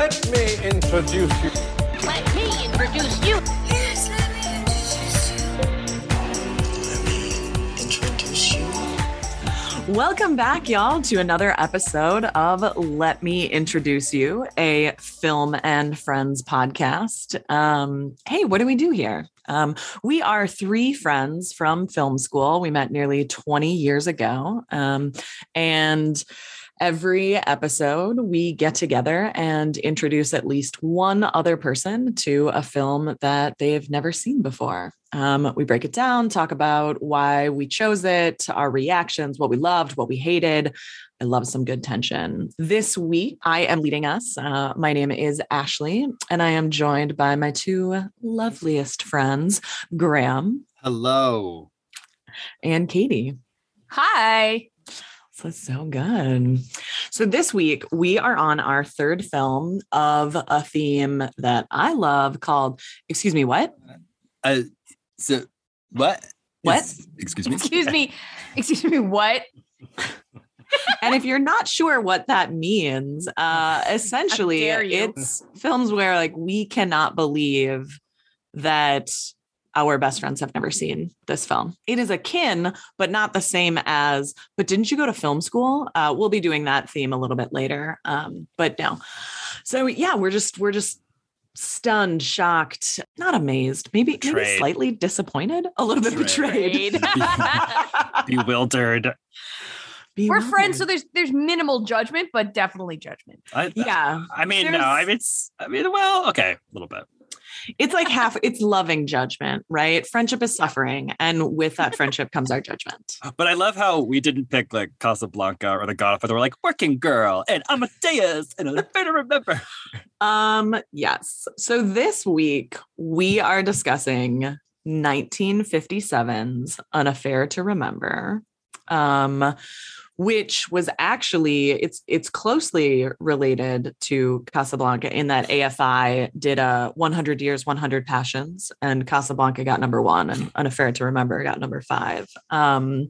Let me introduce you. Let me introduce you. Welcome back, y'all, to another episode of Let Me Introduce You, a film and friends podcast. Um, hey, what do we do here? Um, we are three friends from film school. We met nearly 20 years ago. Um, and every episode, we get together and introduce at least one other person to a film that they've never seen before. Um, we break it down, talk about why we chose it, our reactions, what we loved, what we hated. I love some good tension. This week, I am leading us. Uh, my name is Ashley, and I am joined by my two loveliest friends, Graham Hello. and Katie. Hi. So it's so good. So this week we are on our third film of a theme that I love called, excuse me, what? Uh, so what? What? Is- excuse me. Excuse me. Excuse me. What? and if you're not sure what that means, uh essentially it's films where like we cannot believe that our best friends have never seen this film. It is akin, but not the same as. But didn't you go to film school? Uh, we'll be doing that theme a little bit later. Um, but no. So yeah, we're just we're just stunned, shocked, not amazed, maybe maybe slightly disappointed, a little bit Betrayed. betrayed. Bewildered. We're friends, so there's there's minimal judgment, but definitely judgment. I, yeah, I mean, no, I mean, it's, I mean, well, okay, a little bit. It's like half it's loving judgment right? Friendship is suffering and with that friendship comes our judgment. But I love how we didn't pick like Casablanca or The Godfather. We're like Working Girl and Amadeus and I better remember. um yes. So this week we are discussing 1957's an affair to remember. Um which was actually it's it's closely related to Casablanca in that AFI did a 100 years 100 passions and Casablanca got number 1 and an affair to remember got number 5 um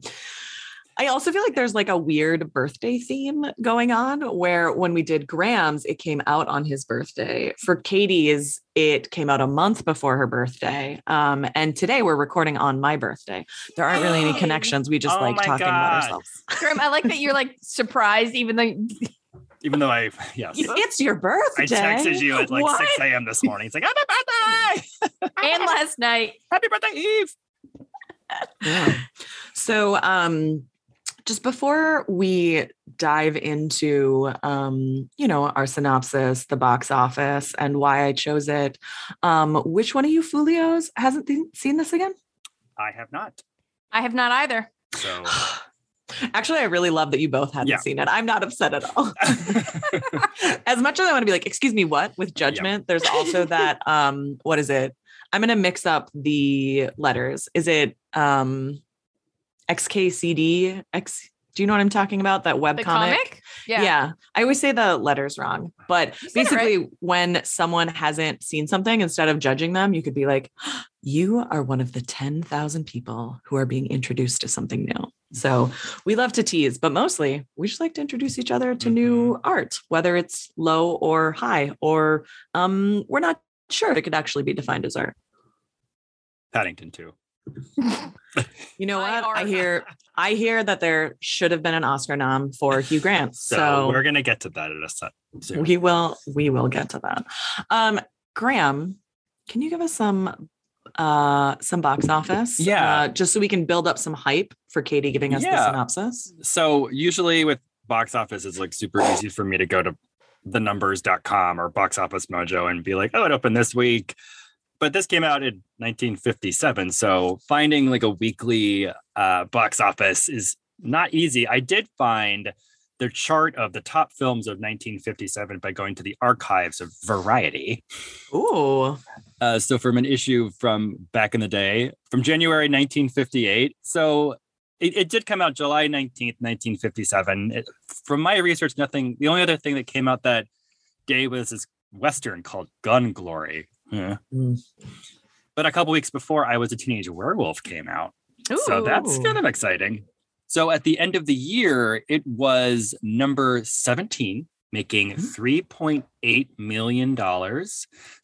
I also feel like there's like a weird birthday theme going on where when we did Graham's, it came out on his birthday. For Katie's, it came out a month before her birthday. Um, and today we're recording on my birthday. There aren't really any connections. We just Oh like my talking about ourselves. Graham, I like that you're like surprised, even though Even though I, yes, It's your birthday. I texted you at like What? 6 a.m. this morning. It's like, Happy birthday! and last night. Happy birthday, Eve! Yeah. So, um, just before we dive into, um, you know, our synopsis, the box office, and why I chose it, um, which one of you Fulios hasn't th- seen this again? I have not. I have not either. So, Actually, I really love that you both haven't Yeah. seen it. I'm not upset at all. as much as I want to be like, excuse me, what with judgment, there's also that um, what is it? I'm gonna mix up the letters. Is it um XKCD? X do you know what I'm talking about? That web The comic? comic? Yeah. Yeah. I always say the letters wrong. But You said it right. basically, when someone hasn't seen something, instead of judging them, you could be like, you are one of the 10,000 people who are being introduced to something new. So we love to tease, but mostly we just like to introduce each other to new art, whether it's low or high, or um, we're not sure if it could actually be defined as art. Paddington too. You know what? I art. hear I hear that there should have been an Oscar nom for Hugh Grant. So, So, we're gonna get to that in a sec. soon. we will we will get to that. Um, Graham, can you give us some uh some box office? Yeah. Uh, just so we can build up some hype for Katie giving us the synopsis. so usually with box office it's like super easy for me to go to the numbers.com or box office mojo and be like oh it opened this week but this came out in 1957 so finding like a weekly uh, box office is not easy i did find the chart of the top films of 1957 by going to the archives of variety Ooh. uh, so from an issue from back in the day, from January 1958. So it, it did come out July 19th, 1957. It- from my research, nothing, the only other thing that came out that day was this Western called Gun Glory. Yeah. Mm. But a couple weeks before, I Was a Teenage Werewolf came out. So that's kind of exciting. So at the end of the year, it was number 17 making Mhm. $3.8 million.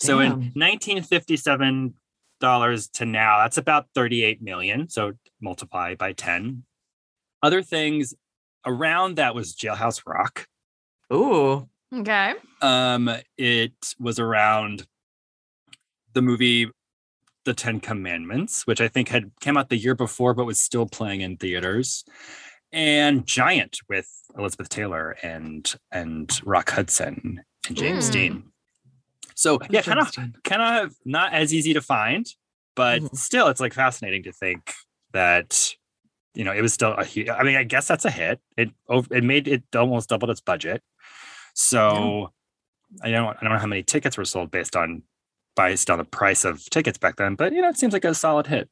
So in 1957 dollars to now, that's about 38 million. So multiply by 10. Other things around that was Jailhouse Rock. Ooh. Okay. Um, it was around the movie The Ten Commandments, which I think had came out the year before, but was still playing in theaters, and Giant with Elizabeth Taylor and and Rock Hudson and James Mm. Dean. So yeah, kind of kind of not as easy to find, but Mhm. still, it's like fascinating to think that you know it was still a huge. I mean, I guess that's a hit. It it made it almost doubled its budget. So I don't I don't know how many tickets were sold based on based on the price of tickets back then, but you know it seems like a solid hit.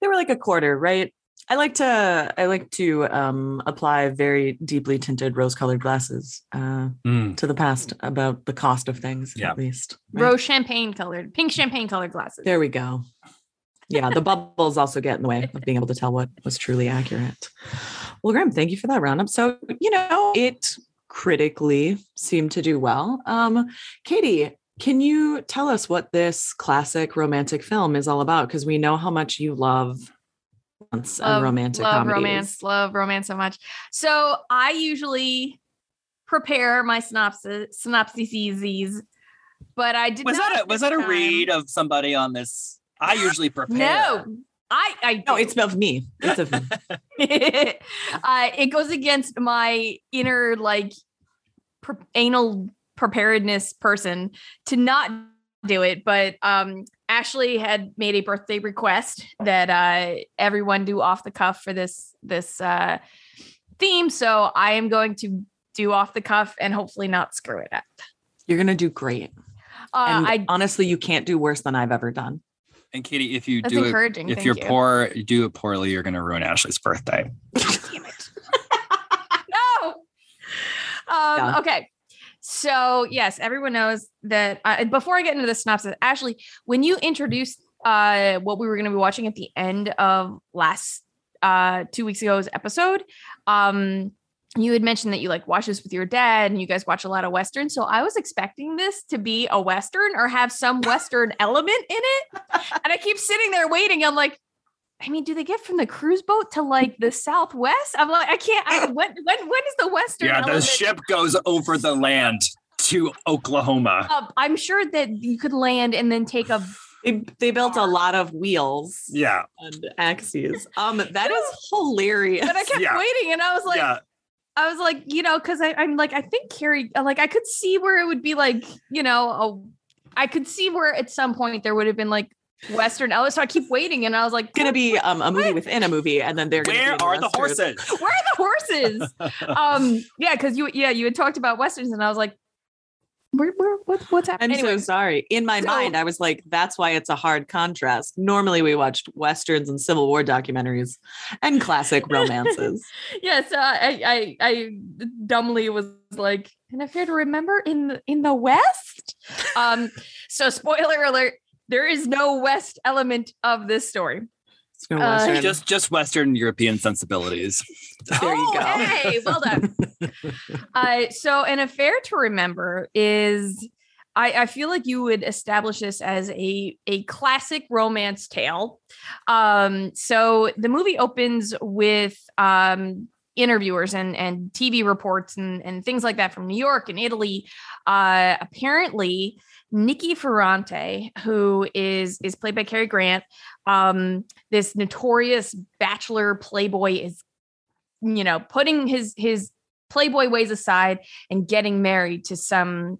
They were like a quarter, right? I like to I like to um apply very deeply tinted rose colored glasses uh to the past about the cost of things Yeah. at least. right? Rose champagne colored, pink champagne colored glasses. There we go. Yeah, the bubbles also get in the way of being able to tell what was truly accurate. Well, Graham, thank you for that roundup. So, you know, it critically seemed to do well. Um, Katie, can you tell us what this classic romantic film is all about? Because we know how much you love romance and romantic love comedies. romance, love romance so much. So I usually prepare my synopsis, synopsises, but I did Was not that a was that a time. read of somebody on this? I usually prepare. No, I I No, do. it's of me. It's of me. uh, it goes against my inner like pre- anal preparedness person to not do it but um ashley had made a birthday request that uh everyone do off the cuff for this this uh theme so i am going to do off the cuff and hopefully not screw it up You're gonna do great. uh and i honestly, you can't do worse than I've ever done. And Katie, if you do it, if thank you're you. poor, you do it poorly, you're going to ruin Ashley's birthday. Damn it. no. Um, Yeah. Okay. So, yes, everyone knows that. Uh, before I get into the synopsis, Ashley, when you introduced uh, what we were going to be watching at the end of last uh, two weeks ago's episode, um, you had mentioned that you like watch this with your dad and you guys watch a lot of Western. So I was expecting this to be a Western or have some Western element in it. And I keep sitting there waiting. I'm like, I mean, do they get from the cruise boat to like the Southwest? I'm like, I can't. I, when when when is the Western? Yeah, the element? ship goes over the land to Oklahoma. Uh, I'm sure that you could land and then take a. They, they built a lot of wheels Yeah, and axes. Um, that is hilarious. But I kept Yeah. waiting, and I was like, yeah. I was like, you know, because I'm like, I think Carrie, like, I could see where it would be like, you know, a, I could see where at some point there would have been like Western Ellis. So I keep waiting, and I was like, gonna be um, a movie within a movie, and then they're gonna be Where are the horses? where are the horses? um, yeah, because you, yeah, you had talked about westerns, and I was like, where, where, what, what's happening? I'm happening? so sorry. In my So- mind, I was like, that's why it's a hard contrast. Normally, we watched westerns and Civil War documentaries and classic romances. yes, uh, I, I, I dumbly was like, and affair to remember in the, in the West. Um, so spoiler alert: there is no West element of this story. It's no Uh, western. Just just Western European sensibilities. there you Oh, go. Hey, well done. uh, so, an affair to remember is. I, I feel like you would establish this as a a classic romance tale. Um, so the movie opens with um, interviewers and and TV reports and and things like that from New York and Italy. Uh, apparently, Nikki Ferrante, who is is played by Cary Grant, um, this notorious bachelor playboy, is you know putting his his playboy ways aside and getting married to some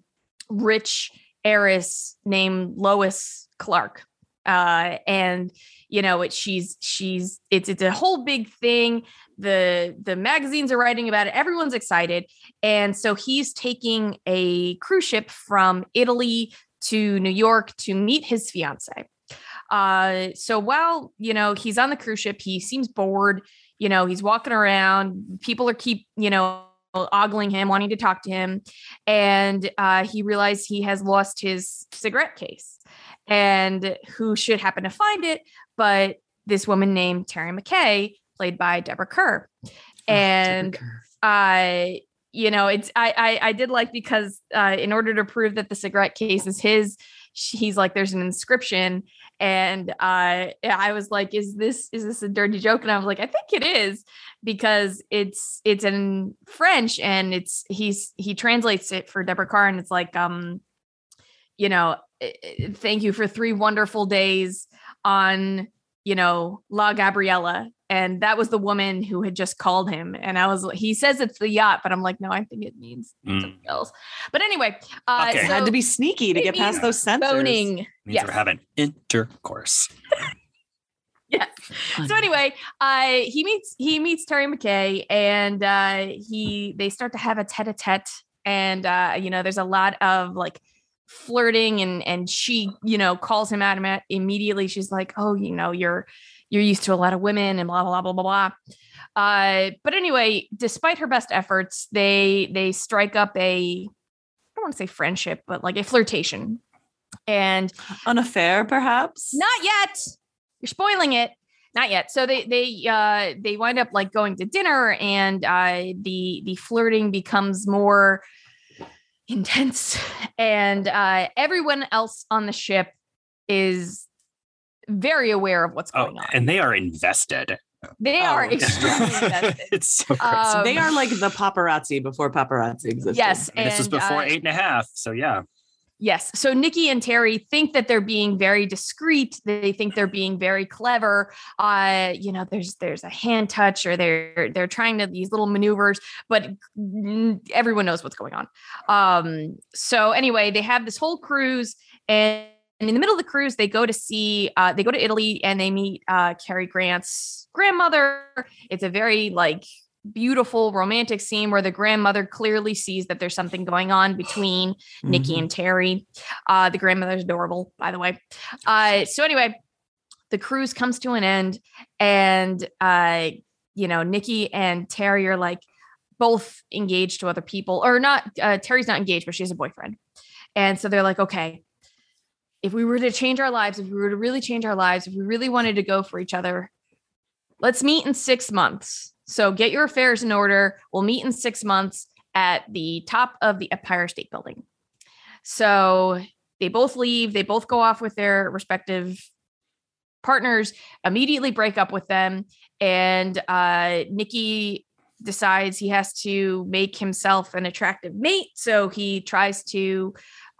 rich heiress named Lois Clark. Uh, and you know it she's she's it's it's a whole big thing the the magazines are writing about it. Everyone's excited. And so he's taking a cruise ship from italy to new york to meet his fiance. Uh so while you know he's on the cruise ship he seems bored. You know he's walking around. People are keep you know ogling him wanting to talk to him. And uh he realized he has lost his cigarette case and who should happen to find it but this woman named terry mckay played by deborah kerr. And uh you know, it's I I, I did like because uh, in order to prove that the cigarette case is his, he's like, there's an inscription, and uh, I was like, is this is this a dirty joke? And I was like, I think it is because it's it's in French and it's he's he translates it for Deborah Kerr and it's like um, you know, eh, eh, thank you for three wonderful days on you know La Gabriella and that was the woman who had just called him and i was he says it's the yacht but i'm like no i think it means Mm. something else but anyway uh Okay. It had to be sneaky to get past those censors. boning Means yes we're having intercourse. yes so anyway uh he meets he meets terry mckay and uh he they start to have a tete-a-tete and uh you know there's a lot of like flirting and and she you know calls him out ima- immediately she's like oh you know you're you're used to a lot of women and blah blah blah blah blah blah uh but anyway despite her best efforts they they strike up a i don't want to say friendship but like a flirtation and An affair, perhaps? not yet. You're spoiling it. Not yet. So they they uh they wind up like going to dinner and uh the the flirting becomes more intense and uh everyone else on the ship is very aware of what's Oh, going on. and they are invested. they are Oh. extremely invested. it's so crazy. Um, they are like the paparazzi before paparazzi existed. Yes, And this was and, before uh, eight and a half. So yeah. Yes. So Nikki and Terry think that they're being very discreet. They think they're being very clever. Uh, you know, there's there's a hand touch or they're they're trying to these little maneuvers, but everyone knows what's going on. Um, so anyway, they have this whole cruise and and in the middle of the cruise, they go to see, uh, they go to Italy and they meet uh, Cary Grant's grandmother. It's a very like beautiful romantic scene where the grandmother clearly sees that there's something going on between Nikki Mhm. and Terry. Uh, the grandmother's adorable, by the way. Uh, so anyway, the cruise comes to an end, and uh, you know, Nikki and Terry are like both engaged to other people, or not. Uh, Terry's not engaged, but she has a boyfriend, and so they're like, okay, if we were to change our lives, if we were to really change our lives, if we really wanted to go for each other, let's meet in six months. So get your affairs in order. We'll meet in six months at the top of the Empire State Building. So they both leave, they both go off with their respective partners, immediately break up with them. And uh, Nikki decides he has to make himself an attractive mate. So he tries to,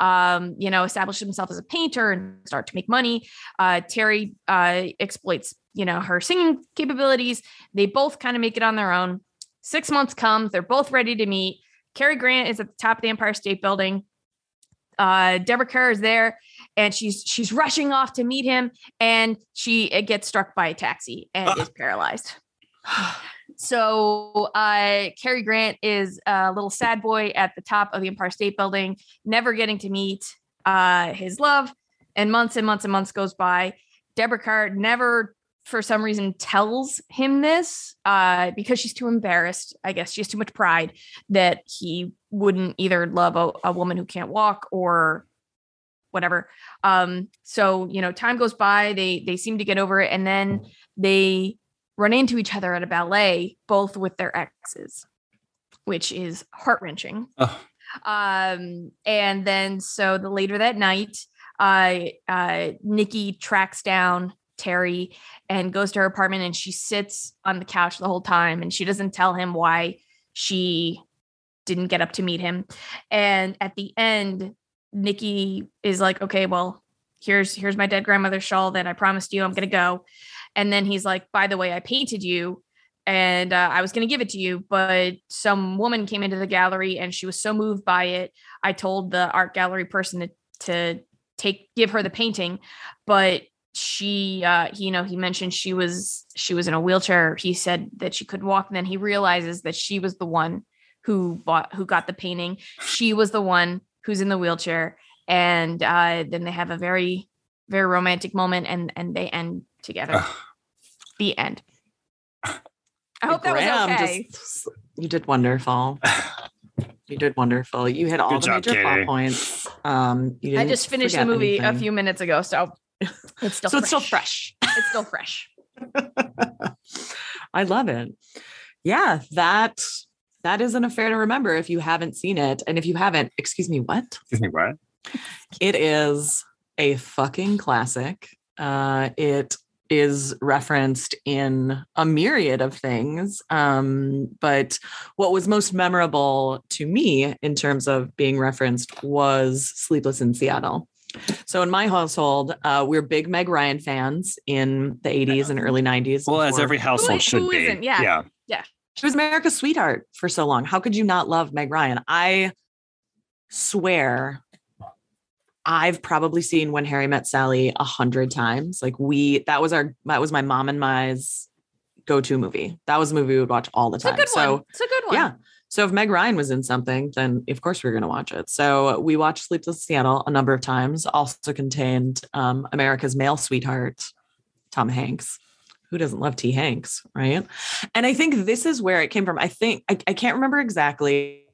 um, you know, establish himself as a painter and start to make money. Uh, Terry uh, exploits, you know, her singing capabilities. They both kind of make it on their own. Six months comes, they're both ready to meet. Cary Grant is at the top of the Empire State Building. Uh, Deborah Kerr is there, and she's she's rushing off to meet him, and she gets struck by a taxi and is paralyzed. So uh, Cary Grant is a little sad boy at the top of the Empire State Building, never getting to meet uh, his love, and months and months and months goes by. Deborah Kerr never for some reason tells him this uh, because she's too embarrassed. I guess she has too much pride that he wouldn't either love a, a woman who can't walk or whatever. Um, so you know, time goes by. They they seem to get over it, and then they run into each other at a ballet, both with their exes, which is heart wrenching. Oh. Um, and then so the later that night, uh, uh, Nikki tracks down Terry and goes to her apartment and she sits on the couch the whole time and she doesn't tell him why she didn't get up to meet him. And at the end, Nikki is like, okay, well, here's here's my dead grandmother's shawl that I promised you. I'm gonna go. And then he's like, by the way, I painted you and uh, I was going to give it to you, but some woman came into the gallery and she was so moved by it. I told the art gallery person to, to take give her the painting, but she uh you know he mentioned she was she was in a wheelchair he said that she couldn't walk and then he realizes that she was the one who bought who got the painting she was the one who's in the wheelchair and uh then they have a very very romantic moment and and they end together Ugh. the end i hope that was okay just- you did wonderful. You did wonderful. You hit all Good the job, major plot points. Um, you i didn't just finished the forget movie a few minutes ago so it's still so it's still fresh. fresh. it's still fresh I love it. Yeah, that that is an affair to remember if you haven't seen it. And if you haven't, excuse me, what? Excuse me, what? It is a fucking classic. Uh, it is referenced in a myriad of things. Um, but what was most memorable to me in terms of being referenced was Sleepless in Seattle. So in my household, uh, we're big Meg Ryan fans in the 80s and early 90s. Well, as every household should who be. isn't? Yeah. yeah. she was America's sweetheart for so long. How could you not love Meg Ryan? I swear I've probably seen When Harry Met Sally a hundred times. Like we that was our that was my mom and my's go-to movie. That was a movie we would watch all the It's a time. so one. It's a good one. yeah. So if Meg Ryan was in something, then of course we are going to watch it. So we watched Sleepless in Seattle a number of times. Also contained um, America's male sweetheart, Tom Hanks. Who doesn't love T. Hanks, right? And I think this is where it came from. I think I, I can't remember exactly.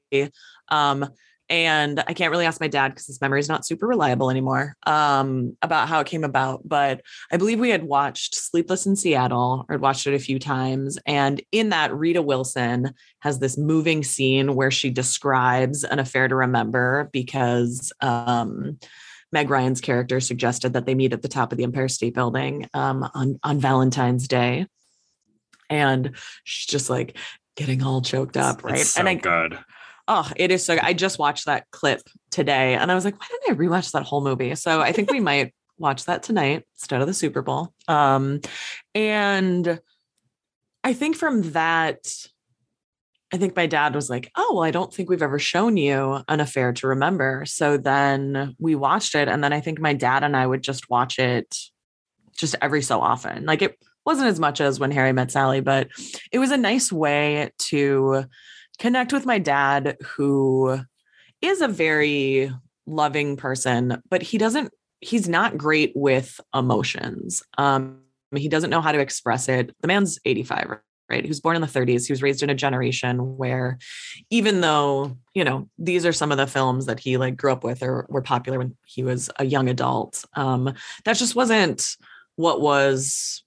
Um, and I can't really ask my dad because his memory is not super reliable anymore um, about how it came about. But I believe we had watched Sleepless in Seattle or had watched it a few times. And in that, Rita Wilson has this moving scene where she describes an affair to remember because um, Meg Ryan's character suggested that they meet at the top of the Empire State Building um, on, on Valentine's Day. And she's just like getting all choked up, right? So and I, good. Oh, it is so. I just watched that clip today, and I was like, why didn't I rewatch that whole movie? So I think we might watch that tonight instead of the Super Bowl. Um, and I think from that, I think my dad was like, "Oh, well, I don't think we've ever shown you an affair to remember." So then we watched it, and then I think my dad and I would just watch it just every so often. Like it wasn't as much as when Harry met Sally, but it was a nice way to connect with my dad, who is a very loving person, but he doesn't, he's not great with emotions. Um, he doesn't know how to express it. The man's 85, right? He was born in the 30s. He was raised in a generation where even though, you know, these are some of the films that he like grew up with or were popular when he was a young adult, um, that just wasn't what was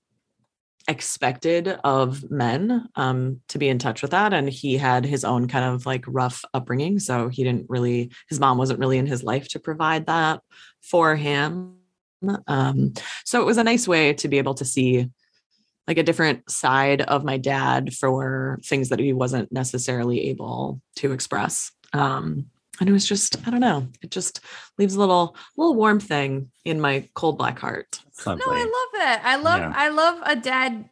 expected of men um, to be in touch with that. And he had his own kind of like rough upbringing. So he didn't really, his mom wasn't really in his life to provide that for him. Um, so it was a nice way to be able to see like a different side of my dad for things that he wasn't necessarily able to express. Um, and it was just, I don't know, it just leaves a little, little warm thing in my cold black heart. Lovely. No, I love that. I love Yeah. I love a dad,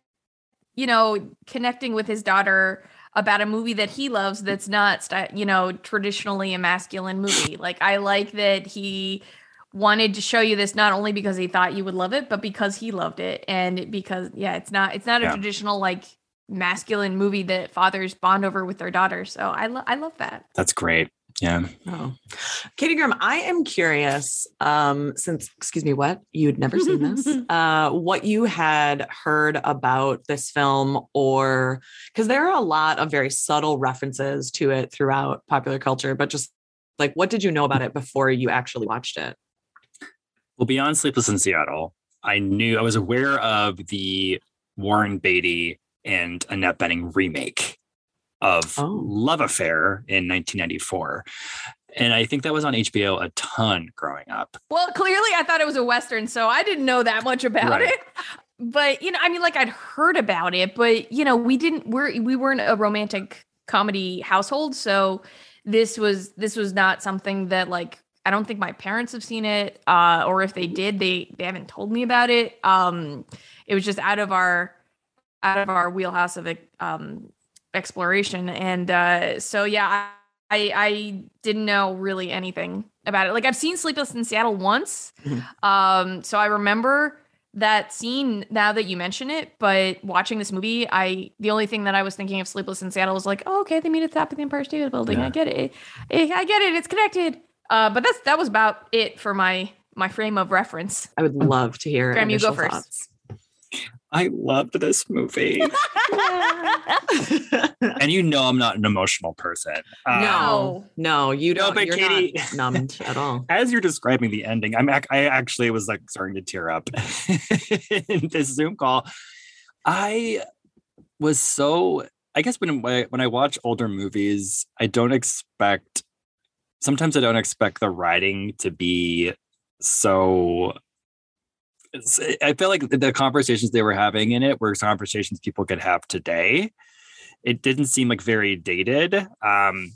you know, connecting with his daughter about a movie that he loves that's not you know, traditionally a masculine movie. Like I like that he wanted to show you this not only because he thought you would love it, but because he loved it and because yeah, it's not it's not a Yeah. traditional like masculine movie that fathers bond over with their daughters. So I lo- I love that. That's great. Yeah. Oh, Katie Graham, I am curious. Um, since excuse me, what you'd never seen this, uh, what you had heard about this film, or because there are a lot of very subtle references to it throughout popular culture, but just like what did you know about it before you actually watched it? Well, beyond Sleepless in Seattle, I knew I was aware of the Warren Beatty and Annette Bening remake of Oh. Love Affair in 1994. And I think that was on HBO a ton growing up. Well, clearly I thought it was a western, so I didn't know that much about Right. it. But you know, I mean, like I'd heard about it, but you know, we didn't. We're we weren't a romantic comedy household, so this was this was not something that like I don't think my parents have seen it, uh, or if they did, they they haven't told me about it. Um, it was just out of our out of our wheelhouse of um exploration, and uh, so yeah, I I didn't know really anything about it. Like I've seen Sleepless in Seattle once. Mhm. Um so I remember that scene now that you mention it, but watching this movie, I the only thing that I was thinking of Sleepless in Seattle was like, oh, okay, they meet at the top of the Empire State Building. Yeah. I get it. I get it. It's connected. Uh, but that's that was about it for my my frame of reference. I would love to hear. Graham, you go initial first. Thoughts. I loved this movie. and you know I'm not an emotional person. No, um, no, you don't. but you're Katie- not numbed at all. As you're describing the ending, I'm ac- I actually was like starting to tear up in this Zoom call. I was so I guess when I, when I watch older movies, I don't expect. Sometimes I don't expect the writing to be so. It's- I feel like the conversations they were having in it were conversations people could have today. It didn't seem like very dated. Um,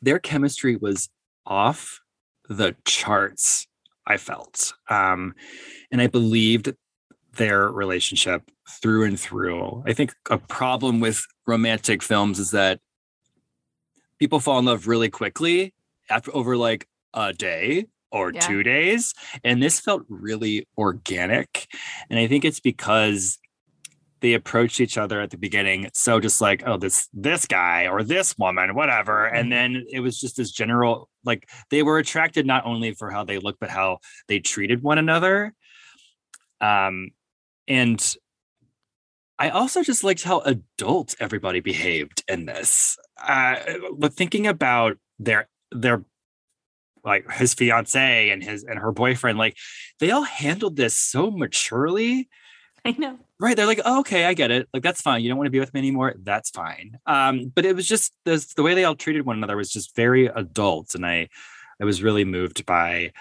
their chemistry was off the charts. I felt, um, and I believed their relationship through and through. I think a problem with romantic films is that people fall in love really quickly after over like a day or Yeah. two days. And this felt really organic. And I think it's because they approached each other at the beginning so just like oh this this guy or this woman whatever and then it was just this general like they were attracted not only for how they look but how they treated one another um and I also just liked how adult everybody behaved in this. Uh, but thinking about their their like his fiance and his and her boyfriend, like they all handled this so maturely. I know. Right. They're like, oh, okay, I get it. Like, that's fine. You don't want to be with me anymore. That's fine. Um, but it was just this the way they all treated one another was just very adult. And I I was really moved by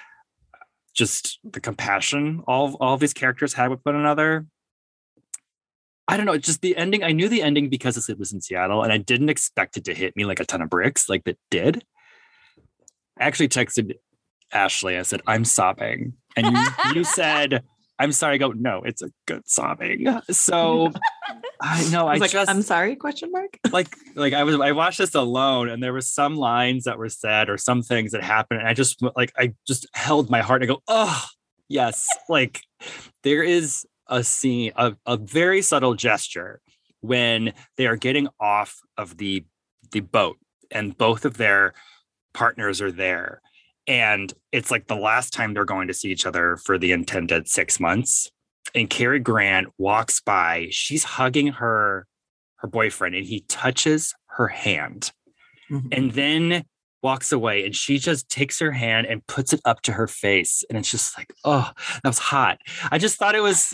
just the compassion all all these characters had with one another. I don't know, just the ending. I knew the ending because it was in Seattle, and I didn't expect it to hit me like a ton of bricks, like that did. I actually texted Ashley. I said, "I'm sobbing," and you you said, "I'm sorry." I go, "No, it's a good sobbing." So I know I I, was like, just I'm sorry, question mark. like like I was I watched this alone and there was some lines that were said or some things that happened and I just like I just held my heart and I go oh yes like there is a scene a, a very subtle gesture when they are getting off of the the boat and both of their partners are there. And it's like the last time they're going to see each other for the intended 6 months. And Cary Grant walks by she's hugging her her boyfriend and he touches her hand Mhm. and then walks away. And she just takes her hand and puts it up to her face. And it's just like oh that was hot. I just thought it was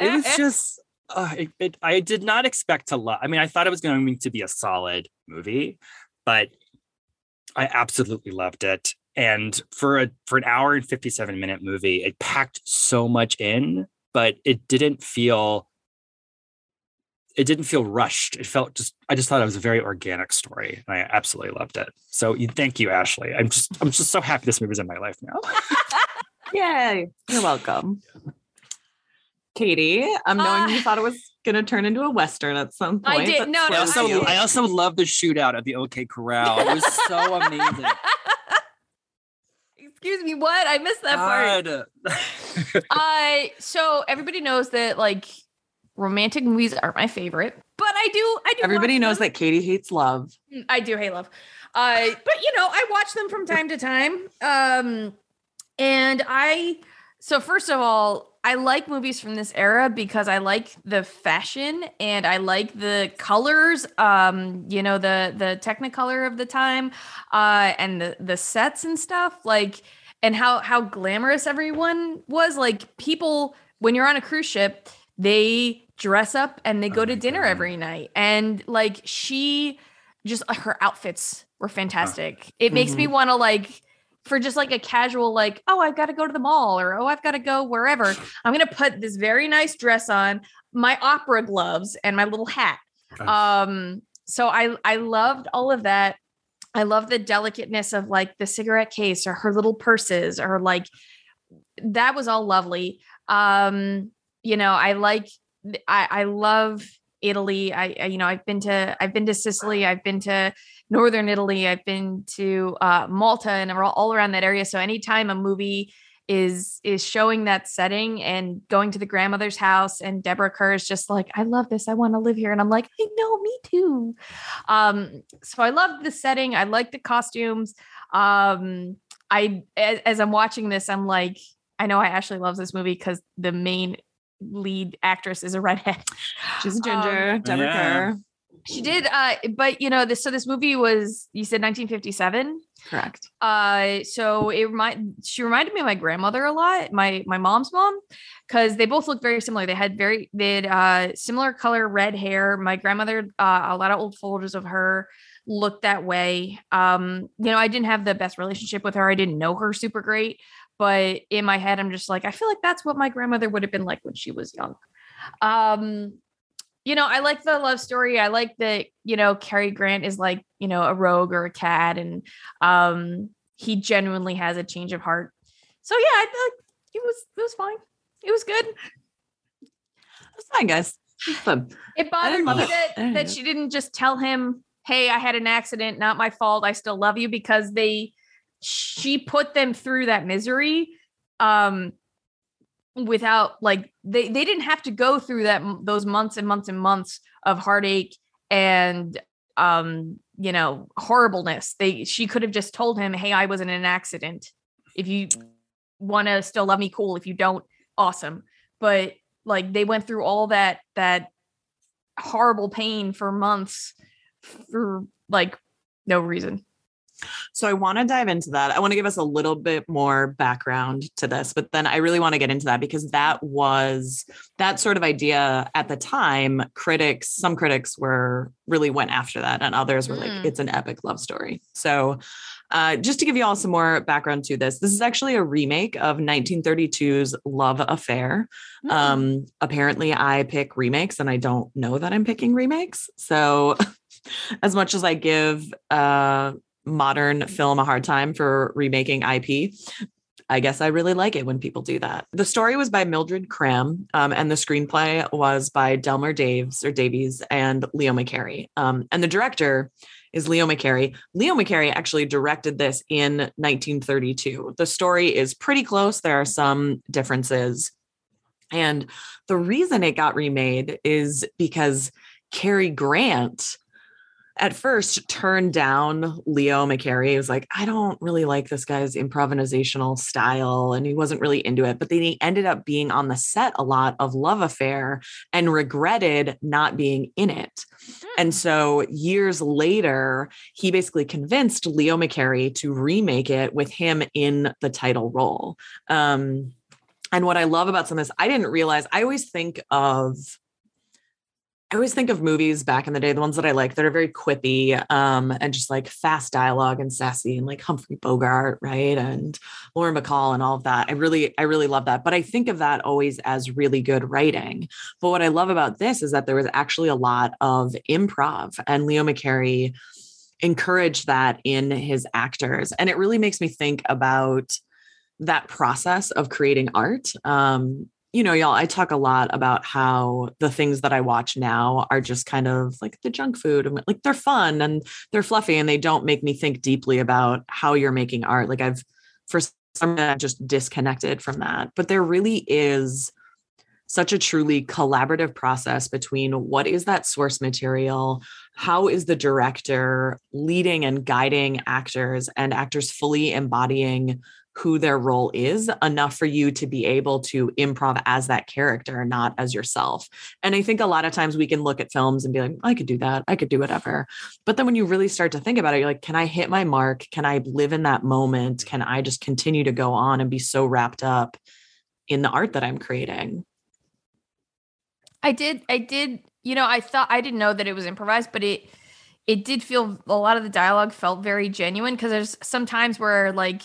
it was just uh, it, it, i did not expect to love i mean i thought it was going to be a solid movie but i absolutely loved it and for a for an hour and 57 minute movie it packed so much in but it didn't feel it didn't feel rushed. It felt just I just thought it was a very organic story. And I absolutely loved it. So thank you, Ashley. I'm just I'm just so happy this movie's in my life now. Yay. You're welcome. Katie, I'm knowing you Uh, thought it was going to turn into a Western at some point. I did- no, no, I also, you. I also love the shootout at the OK Corral. It was so amazing. Excuse me, what? I missed that part. God. Uh so everybody knows that like romantic movies aren't my favorite, but I do I do Everybody watch knows them. that Katie hates love. Mm, I do hate love. Uh, but you know, I watch them from time to time. Um, and I so first of all, I like movies from this era because I like the fashion and I like the colors, um, you know, the the technicolor of the time, uh, and the the sets and stuff, like and how how glamorous everyone was. Like people when you're on a cruise ship, they dress up and they go Oh to dinner God. every night. And like she just her outfits were fantastic. It makes me want to like for just like a casual like oh I've got to go to the mall or oh I've got to go wherever. I'm going to put this very nice dress on, my opera gloves and my little hat. Um so I I loved all of that. I love the delicateness of like the cigarette case or her little purses or like that was all lovely. Um you know, I like I I love Italy. I, I you know, I've been to I've been to Sicily, I've been to northern Italy, I've been to uh Malta and all, all around that area. So anytime a movie is is showing that setting and going to the grandmother's house and Deborah Kerr is just like, I love this. I want to live here. And I'm like, I know, me too. Um, so I love the setting. I like the costumes. Um, I as, as I'm watching this, I'm like, I know I actually loves this movie because the main lead actress is a redhead. She's a Um, ginger, Deborah Yeah. Kerr. She did, uh, but you know, this so this movie was you said 1957. Correct. Uh, so it remind she reminded me of my grandmother a lot, my my mom's mom, because they both looked very similar. They had very they had uh similar color red hair. My grandmother, uh, a lot of old photos of her looked that way. Um, you know, I didn't have the best relationship with her. I didn't know her super great, but in my head, I'm just like, I feel like that's what my grandmother would have been like when she was young. Um, you know, I like the love story. I like that, you know, Cary Grant is like, you know, a rogue or a cad and um he genuinely has a change of heart. So yeah, I like it was it was fine. It was good. That's fine, guys. It's fun. It bothered me it. that that know. she didn't just tell him, "Hey, I had an accident, not my fault. I still love you," because they she put them through that misery um without like they they didn't have to go through that those months and months and months of heartache and um you know horribleness. They she could have just told him hey i was in an accident. If you want to still love me cool. If you don't awesome. But like they went through all that that horrible pain for months for like no reason So I want to dive into that. I want to give us a little bit more background to this, but then I really want to get into that because that was that sort of idea at the time. Critics, some critics were really went after that, and others were Mm. like, it's an epic love story. So uh, just to give you all some more background to this, this is actually a remake of 1932's Love Affair. Hmm. Um, apparently, I pick remakes, and I don't know that I'm picking remakes. So, as much as I give uh, modern film a hard time for remaking IP, I guess I really like it when people do that. The story was by Mildred Cram, um, and the screenplay was by Delmer Daves or Davies and Leo McCarey. Um, and the director is Leo McCarey. Leo McCarey actually directed this in 1932. The story is pretty close. There are some differences. And the reason it got remade is because Cary Grant at first turned down Leo McCarey. He was like, I don't really like this guy's improvisational style. And he wasn't really into it. But then he ended up being on the set a lot of Love Affair and regretted not being in it. And so years later, he basically convinced Leo McCarey to remake it with him in the title role. Um, and what I love about some of this, I didn't realize, I always think of I always think of movies back in the day, the ones that I like that are very quippy um, and just like fast dialogue and sassy and like Humphrey Bogart, right? And Lauren Bacall and all of that. I really, I really love that. But I think of that always as really good writing. But what I love about this is that there was actually a lot of improv and Leo McCarey encouraged that in his actors. And it really makes me think about that process of creating art. Um, you know, y'all, I talk a lot about how the things that I watch now are just kind of like the junk food. and, Like they're fun and they're fluffy and they don't make me think deeply about how you're making art. Like I've, for some, I've just disconnected from that. But there really is such a truly collaborative process between what is that source material, how is the director leading and guiding actors, and actors fully embodying who their role is enough for you to be able to improv as that character, not as yourself. And I think a lot of times we can look at films and be like, I could do that. I could do whatever. But then when you really start to think about it, you're like, can I hit my mark? Can I live in that moment? Can I just continue to go on and be so wrapped up in the art that I'm creating? I did. I did. You know, I thought I didn't know that it was improvised, but it it did feel a lot of the dialogue felt very genuine because there's some times where like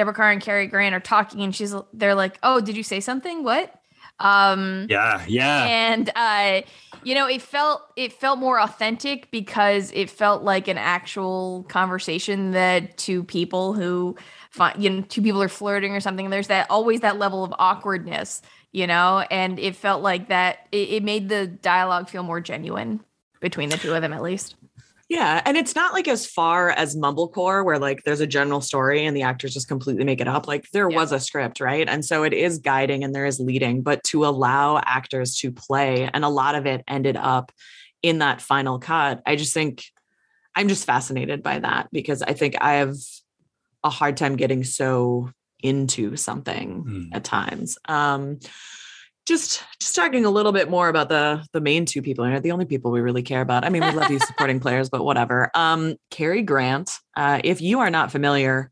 Deborah Kerr and Cary Grant are talking and she's they're like, "Oh, did you say something? What?" Um Yeah, yeah. and uh you know, it felt it felt more authentic because it felt like an actual conversation that two people who find you know, two people are flirting or something. There's that always that level of awkwardness you know and it felt like that it, it made the dialogue feel more genuine between the two of them at least Yeah. And it's not like as far as Mumblecore, where like there's a general story and the actors just completely make it up. Like there Yeah. was a script, right? And so it is guiding and there is leading, but to allow actors to play, and a lot of it ended up in that final cut. I just think I'm just fascinated by that because I think I have a hard time getting so into something Hmm. at times. Um, just just talking a little bit more about the the main two people here, the only people we really care about. I mean, we love these supporting players, but whatever. Um, Cary Grant. Uh, if you are not familiar,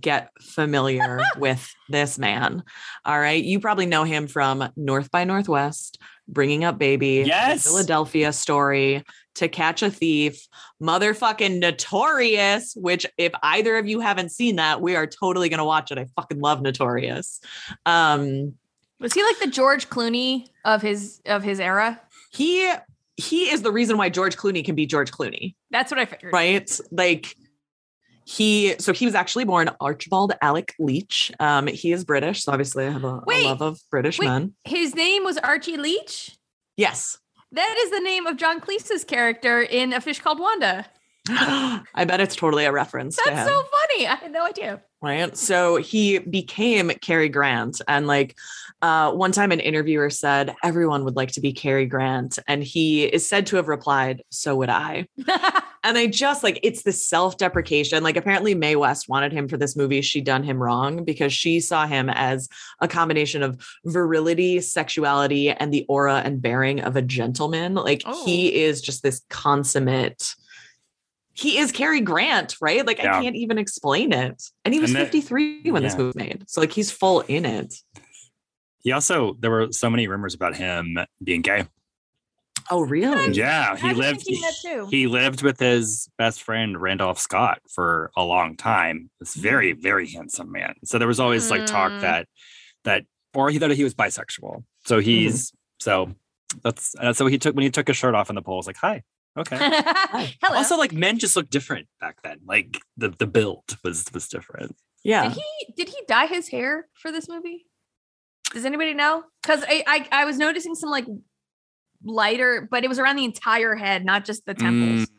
get familiar with this man. All right, you probably know him from North by Northwest, Bringing Up Baby, Yes. Philadelphia Story, To Catch a Thief, motherfucking Notorious. Which, if either of you haven't seen that, we are totally gonna watch it. I fucking love Notorious. Um, Was he like the George Clooney of his of his era? he he is the reason why George Clooney can be George Clooney, That's what I figured. right? Like he so he was actually born Archibald Alec Leach. Um, he is British, so obviously I have a, a love of British wait. men. His name was Archie Leach. Yes. That is the name of John Cleese's character in A Fish Called Wanda. I bet it's totally a reference to That's so funny. I had no idea. right so he became Cary Grant and like uh one time an interviewer said everyone would like to be Cary Grant and he is said to have replied so would I and I just like it's the self-deprecation like apparently Mae West wanted him for this movie she done him wrong because she saw him as a combination of virility sexuality and the aura and bearing of a gentleman like Oh. he is just this consummate he is Cary Grant, right? Like Yeah. I can't even explain it. And he was And that- 53 when this movie was made. So like he's full in it. He also there were so many rumors about him being gay. Oh, really? Yeah, I he was lived. too. He lived with his best friend Randolph Scott for a long time. This very, very handsome man. So there was always like talk Mm. that that, or he thought he was bisexual. So he's so that's uh, so he took when he took his shirt off in the poll. I was like, hi, okay. Hello. Also, like men just looked different back then. Like the the build was was different. Yeah. did he did he dye his hair for this movie? Does anybody know? Because I, I I was noticing some like lighter, but it was around the entire head, not just the temples. Mm.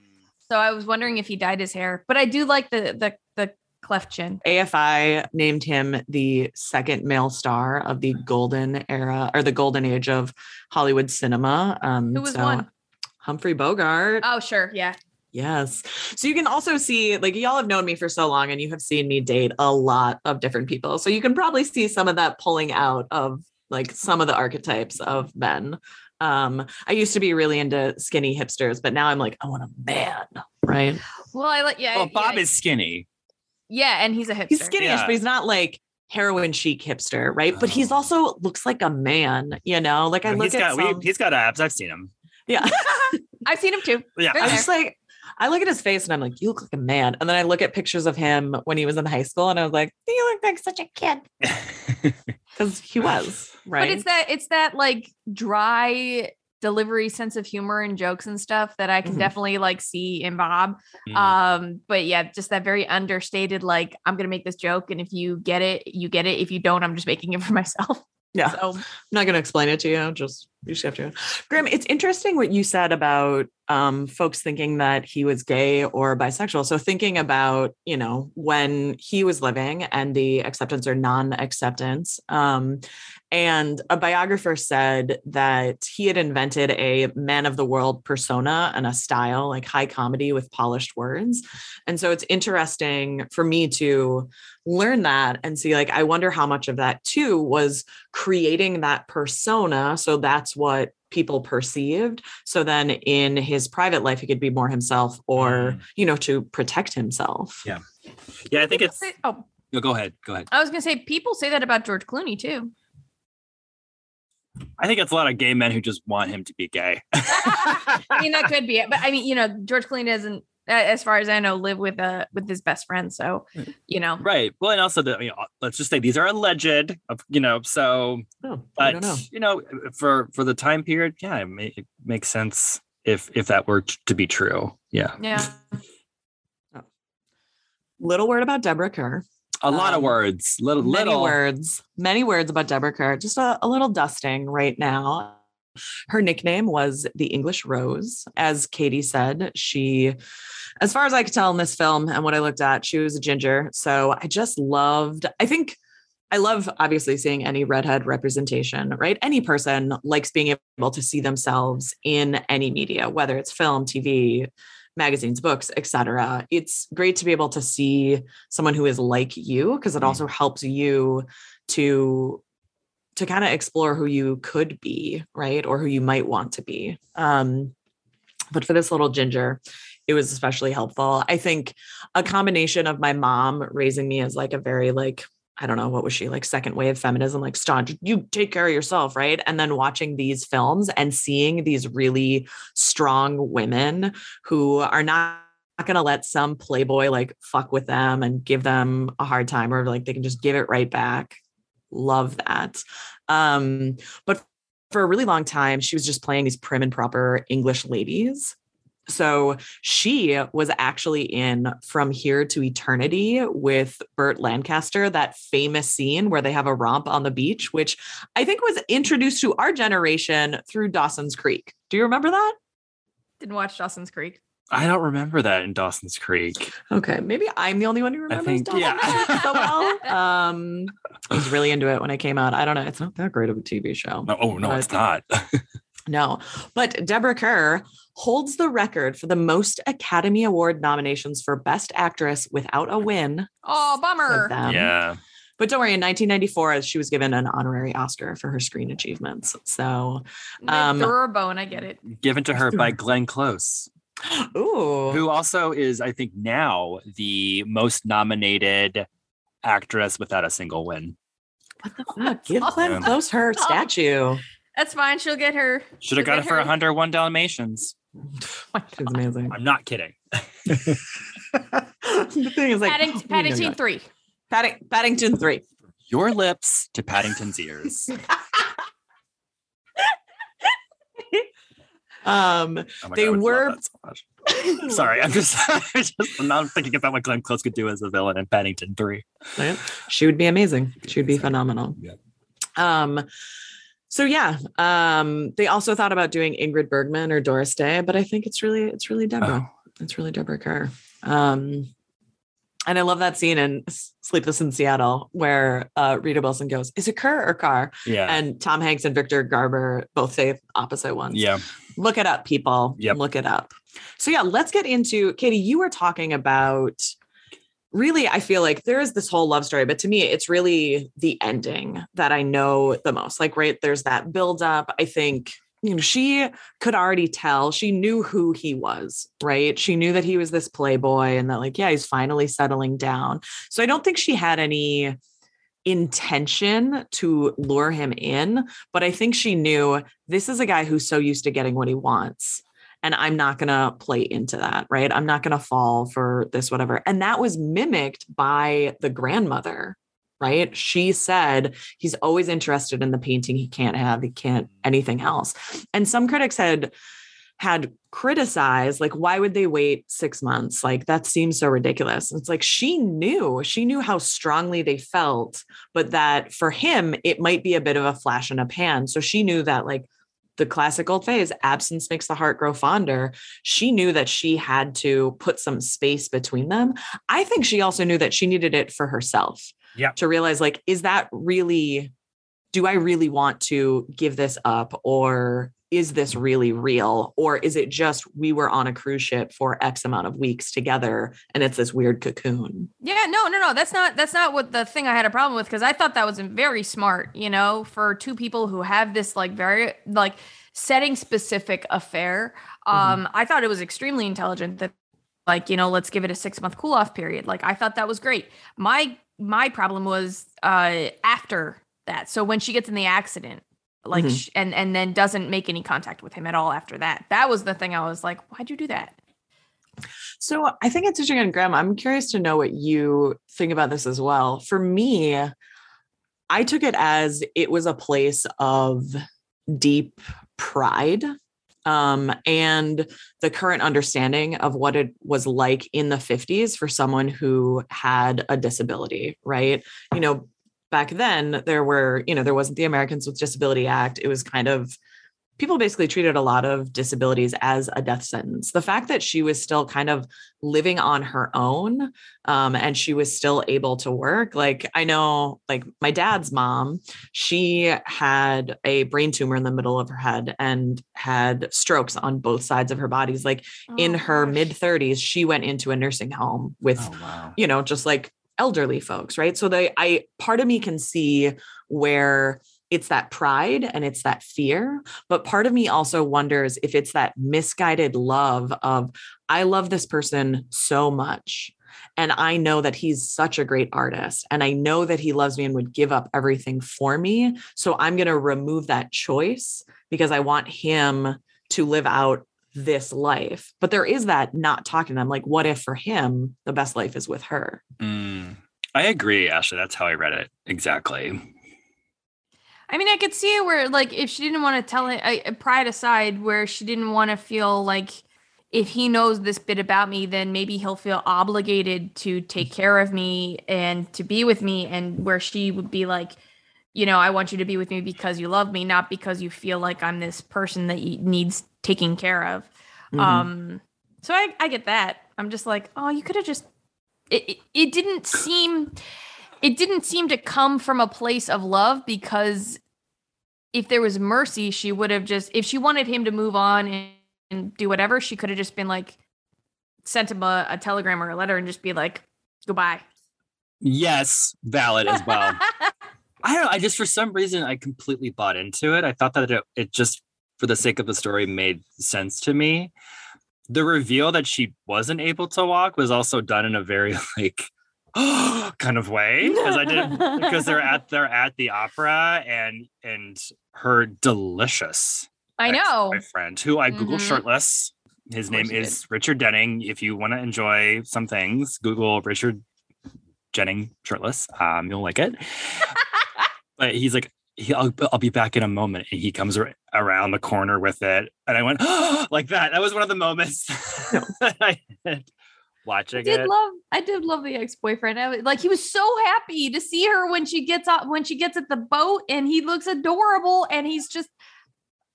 So I was wondering if he dyed his hair. But I do like the the the cleft chin. AFI named him the second male star of the golden era or the golden age of Hollywood cinema. Um, Who was so one? Humphrey Bogart. Oh, sure, yeah. Yes. So you can also see, like, y'all have known me for so long and you have seen me date a lot of different people. So you can probably see some of that pulling out of like some of the archetypes of men. Um, I used to be really into skinny hipsters, but now I'm like, I want a man, right? Well, I like yeah. Well, Bob yeah, is skinny. yeah, and he's a hipster. He's skinny Yeah. but he's not like heroin chic hipster, right? But he's Oh. also looks like a man, you know. Like I look he's at got some, we, he's got abs. I've seen him. Yeah. I've seen him too. Yeah, Been I'm there. just like, I look at his face and I'm like, you look like a man. And then I look at pictures of him when he was in high school and I was like, you look like such a kid. Because he was, right? But it's that it's that like dry delivery sense of humor and jokes and stuff that I can Mhm. definitely like see in Bob. Mm. Um, but yeah, just that very understated, like, I'm gonna make this joke, and if you get it, you get it. If you don't, I'm just making it for myself. yeah. So I'm not going to explain it to you. Just you just have to. Graham, it's interesting what you said about um, folks thinking that he was gay or bisexual. So thinking about you know when he was living and the acceptance or non-acceptance. Um, and a biographer said that he had invented a man of the world persona and a style like high comedy with polished words. And so it's interesting for me to learn that and see like I wonder how much of that too was creating that persona. So that's what people perceived. So then in his private life, he could be more himself or, Mm. you know, to protect himself. Yeah. yeah, I think People it's. say- oh, No, go ahead. Go ahead. I was gonna say people say that about George Clooney too. I think it's a lot of gay men who just want him to be gay. I mean, that could be it, but I mean, you know, George Clooney doesn't, a- as far as I know, live with uh with his best friend. So, you know, right. Well, and also the you know, let's just say these are alleged. You know, so Oh, but know. you know, for for the time period, yeah, it, may, it makes sense if if that were to be true. Yeah, yeah. Little word about Deborah Kerr. a lot of Um, words, little many little words, many words about Deborah Kerr. Just a, a little dusting right now. Her nickname was the English Rose. As Katie said, she, as far as I could tell in this film and what I looked at, she was a ginger. So I just loved, I think I love obviously seeing any redhead representation, right? Any person likes being able to see themselves in any media, whether it's film, TV, magazines, books, etc. It's great to be able to see someone who is like you because it Mm. also helps you to to kind of explore who you could be, right? Or who you might want to be. Um, but for this little ginger, it was especially helpful. I think a combination of my mom raising me as like a very like I don't know what was she like second wave feminism like staunch you take care of yourself right and then watching these films and seeing these really strong women who are not going to let some playboy like fuck with them and give them a hard time or like they can just give it right back love that um but for a really long time she was just playing these prim and proper english ladies so she was actually in From Here to Eternity with Burt Lancaster, that famous scene where they have a romp on the beach, which I think was introduced to our generation through Dawson's Creek. Do you remember that? Didn't watch Dawson's Creek. I don't remember that in Dawson's Creek. Okay, maybe I'm the only one who remembers think- Dawson's yeah. Creek so well. Um, I was really into it when it came out. I don't know. It's not that great of a TV show. No, oh no, it's not. No, but Deborah Kerr holds the record for the most Academy Award nominations for Best Actress without a win. Oh, bummer. yeah. But don't worry, in 1994, she was given an honorary Oscar for her screen achievements. So, Um, threw her a bone. I get it. Given to her by Glenn Close, ooh, who also is, I think, now the most nominated actress without a single win. what the oh, fuck? Give Glenn Close her oh. statue. That's fine. She'll get her. Should have got it for her- 101 Dalmatians. She's amazing. I'm not kidding. the thing is, like, Padding- we Paddington three. Padding- Paddington 3. Your lips to Paddington's ears. Um, Oh They God, I would love were- so. Sorry, I'm just, I'm just I'm not thinking about what Glenn Close could do as a villain in Paddington 3. Right? She would be amazing. She would be phenomenal. Yeah. Um, so yeah, um, they also thought about doing Ingrid Bergman or Doris Day, but I think it's really it's really Deborah. It's really Deborah Kerr. Um, and I love that scene in Sleepless in Seattle where uh, Rita Wilson goes, "Is it Kerr or Carr?" Yeah. And Tom Hanks and Victor Garber both say opposite ones. yeah. Look it up, people. Yeah, Look it up. So yeah, let's get into Katie. You were talking about really, I feel like there is this whole love story, but to me, it's really the ending that I know the most. Like, right, there's that build up. I think you know she could already tell she knew who he was right? She knew that he was this playboy and that like yeah he's finally settling down. So i don't think she had any intention to lure him in but i think she knew this is a guy who's so used to getting what he wants and i'm not going to play into that right? I'm not going to fall for this whatever and that was mimicked by the grandmother right? She said he's always interested in the painting he can't have he can't anything else. And some critics had had criticized like why would they wait 6 months? Like that seems so ridiculous. It's like she knew she knew how strongly they felt but that for him it might be a bit of a flash in a pan. So she knew that like the classic old phase absence makes the heart grow fonder. She knew that she had to put some space between them. I think she also knew that she needed it for herself Yeah. to realize like is that really do i really want to give this up or is this really real or is it just we were on a cruise ship for x amount of weeks together and it's this weird cocoon Yeah, no, no, no. That's not that's not what the thing I had a problem with because I thought that was very smart, you know, for two people who have this like very like setting specific affair. Um, I thought it was extremely intelligent that like, you know, let's give it a six month cool off period. Like I thought that was great. My my problem was uh after that. So when she gets in the accident, like Mhm. sh- and and then doesn't make any contact with him at all after that. That was the thing I was like, why'd you do that? So I think it's interesting, and Graham, I'm curious to know what you think about this as well. For me, I took it as it was a place of deep pride um, and the current understanding of what it was like in the 50s for someone who had a disability, right? You know, back then there were, you know, there wasn't the Americans with Disability Act. It was kind of people basically treated a lot of disabilities as a death sentence. The fact that she was still kind of living on her own um, and she was still able to work. Like, I know, like, my dad's mom, she had a brain tumor in the middle of her head and had strokes on both sides of her bodies. Like, in Oh, her mid 30s, she went into a nursing home with Oh, wow. you know, just like elderly folks, right? So they I part of me can see where it's that pride and it's that fear. But part of me also wonders if it's that misguided love of, I love this person so much. And I know that he's such a great artist. And I know that he loves me and would give up everything for me. So I'm going to remove that choice because I want him to live out this life. But there is that not talking to them. Like, what if for him, the best life is with her? Mm, I agree, Ashley. That's how I read it. Exactly. I mean, I could see it where, like, if she didn't want to tell it, I, pride aside, where she didn't want to feel like if he knows this bit about me, then maybe he'll feel obligated to take care of me and to be with me. And where she would be like, you know, I want you to be with me because you love me, not because you feel like I'm this person that needs taking care of. Mm-hmm. Um, so I, I get that. I'm just like, oh, you could have just. It, it, it didn't seem it didn't seem to come from a place of love because if there was mercy, she would have just, if she wanted him to move on and, and do whatever, she could have just been like, sent him a, a, telegram or a letter and just be like, goodbye. Yes, valid as well. I don't know. I just, for some reason, I completely bought into it. I thought that it, it just, for the sake of the story, made sense to me. The reveal that she wasn't able to walk was also done in a very like kind of way because I did because they're at they're at the opera and and her delicious I know my friend who I Google mm-hmm. shirtless. His name is did. Richard Denning. If you want to enjoy some things, Google Richard Denning shirtless. Um, you'll like it. but he's like, he, I'll, I'll be back in a moment, and he comes around the corner with it, and I went oh, like that. That was one of the moments that I had watching I did it. love I did love the ex-boyfriend. I was, like he was so happy to see her when she gets up when she gets at the boat and he looks adorable and he's just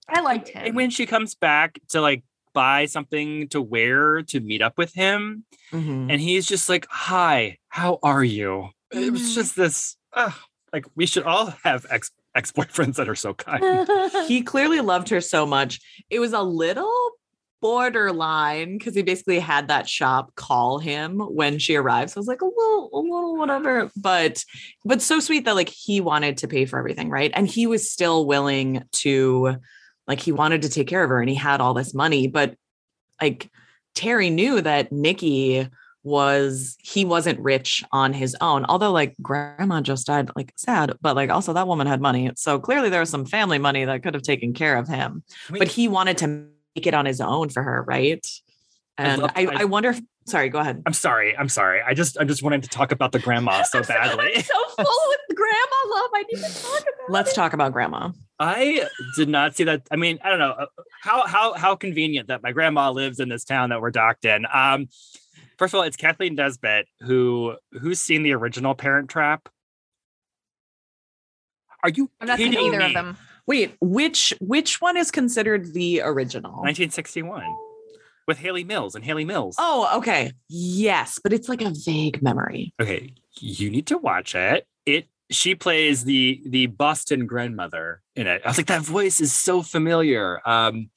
I liked him. And when she comes back to like buy something to wear to meet up with him mm-hmm. and he's just like, "Hi, how are you?" Mm-hmm. It was mm-hmm. just this uh, like we should all have ex ex-boyfriends that are so kind. he clearly loved her so much. It was a little borderline because he basically had that shop call him when she arrives. So I was like a little, a little whatever, but but so sweet that like he wanted to pay for everything, right? And he was still willing to like he wanted to take care of her and he had all this money, but like Terry knew that Nikki was he wasn't rich on his own although like grandma just died like sad but like also that woman had money so clearly there was some family money that could have taken care of him Wait. but he wanted to it on his own for her, right? And I, I, I, wonder if sorry, go ahead. I'm sorry. I'm sorry. I just I just wanted to talk about the grandma so badly. I'm so full with grandma love. I need to talk about Let's it. talk about grandma. I did not see that. I mean, I don't know uh, how how how convenient that my grandma lives in this town that we're docked in. Um, first of all, it's Kathleen Nesbitt who who's seen the original Parent Trap. Are you I'm not kidding either me? of them. Wait, which which one is considered the original? 1961 with Hayley Mills and Hayley Mills. Oh, okay. Yes, but it's like a vague memory. Okay, you need to watch it. It she plays the the Boston grandmother in it. I was like, that voice is so familiar. Um,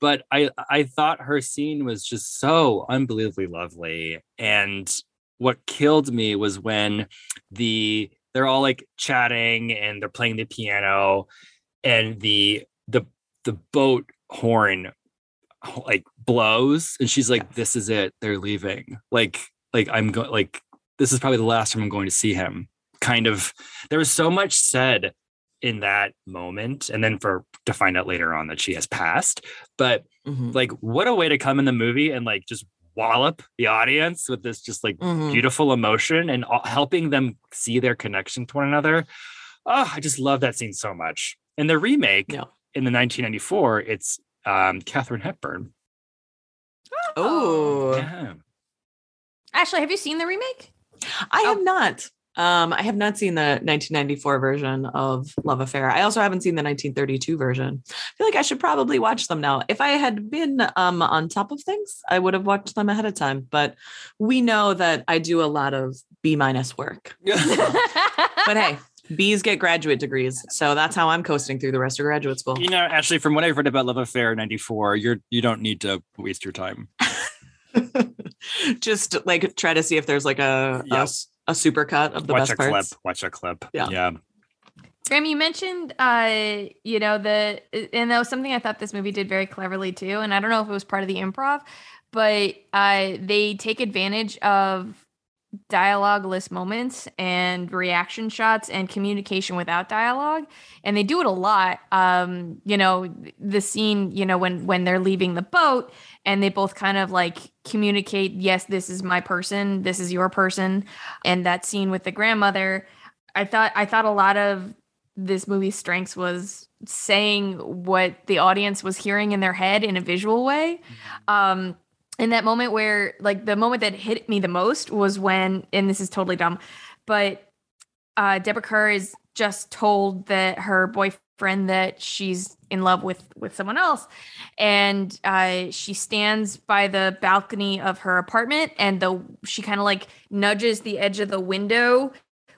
but I I thought her scene was just so unbelievably lovely. And what killed me was when the they're all like chatting and they're playing the piano and the the the boat horn like blows and she's like this is it. They're leaving. Like like i'm going like this is probably the last time i'm going to see him. Kind of there was so much said in that moment and then for to find out later on that she has passed but mm-hmm. like what a way to come in the movie and like just wallop the audience with this just like mm-hmm. beautiful emotion and helping them see their connection to one another. Oh i just love that scene so much in the remake yeah. in the 1994, it's um, Katharine Hepburn. Oh, yeah. Ashley, have you seen the remake? I oh. have not. Um, I have not seen the 1994 version of Love Affair. I also haven't seen the 1932 version. I feel like I should probably watch them now. If I had been um, on top of things, I would have watched them ahead of time. But we know that I do a lot of B minus work. but hey, Bees get graduate degrees, so that's how I'm coasting through the rest of graduate school. You know, actually, from what I've read about Love Affair '94, you're you don't need to waste your time. Just like try to see if there's like a yep. a, a super cut of the Watch best a parts. Clip. Watch a clip. Yeah. Yeah. Graham, you mentioned, uh, you know, the, and that was something I thought this movie did very cleverly too. And I don't know if it was part of the improv, but uh, they take advantage of dialogueless moments and reaction shots and communication without dialogue. And they do it a lot. Um you know the scene you know when when they're leaving the boat and they both kind of like communicate yes this is my person. This is your person. And that scene with the grandmother i thought i thought a lot of this movie's strengths was saying what the audience was hearing in their head in a visual way. Um in that moment where like the moment that hit me the most was when and this is totally dumb but uh deborah kerr is just told that her boyfriend that she's in love with with someone else. And uh she stands by the balcony of her apartment and the she kind of like nudges the edge of the window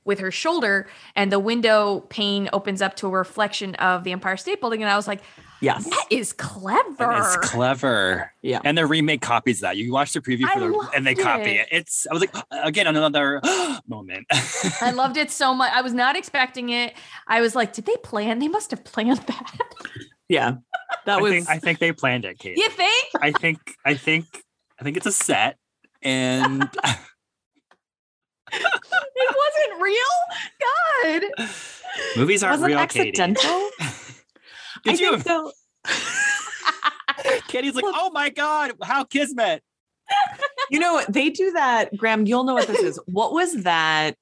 with her shoulder and the window pane opens up to a reflection of the empire state building. And i was like Yes. that is clever It's clever. Yeah. And the remake copies that. You watch the preview for the and they loved copy it. it. It's I was like again another moment. I loved it so much. I was not expecting it. I was like, did they plan? They must have planned that. Yeah. That I was think, I think they planned it, Kate. you think? I think I think I think it's a set. And It wasn't real? God. movies aren't was it real, accidental. Did I you think so. Katie's like, oh my god, how kismet. You know, they do that. Graham, you'll know what this is. What was that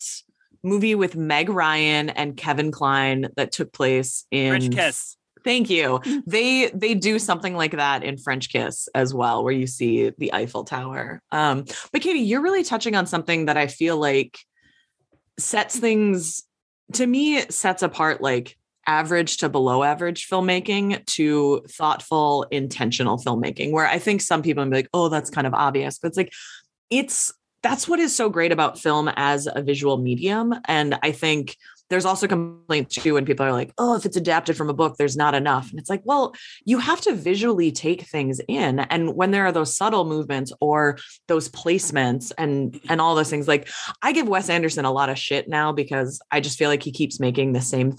movie with Meg Ryan and Kevin Kline that took place in French kiss. Thank you. They they do something like that in French Kiss as well, where you see the Eiffel Tower. Um, but Katie, you're really touching on something that I feel like sets things to me sets apart like average to below average filmmaking to thoughtful, intentional filmmaking, where I think some people be like, oh, that's kind of obvious. But it's like it's that's what is so great about film as a visual medium. And I think there's also complaints too when people are like, oh, if it's adapted from a book, there's not enough. And it's like, well, you have to visually take things in. And when there are those subtle movements or those placements and and all those things, like I give Wes Anderson a lot of shit now because I just feel like he keeps making the same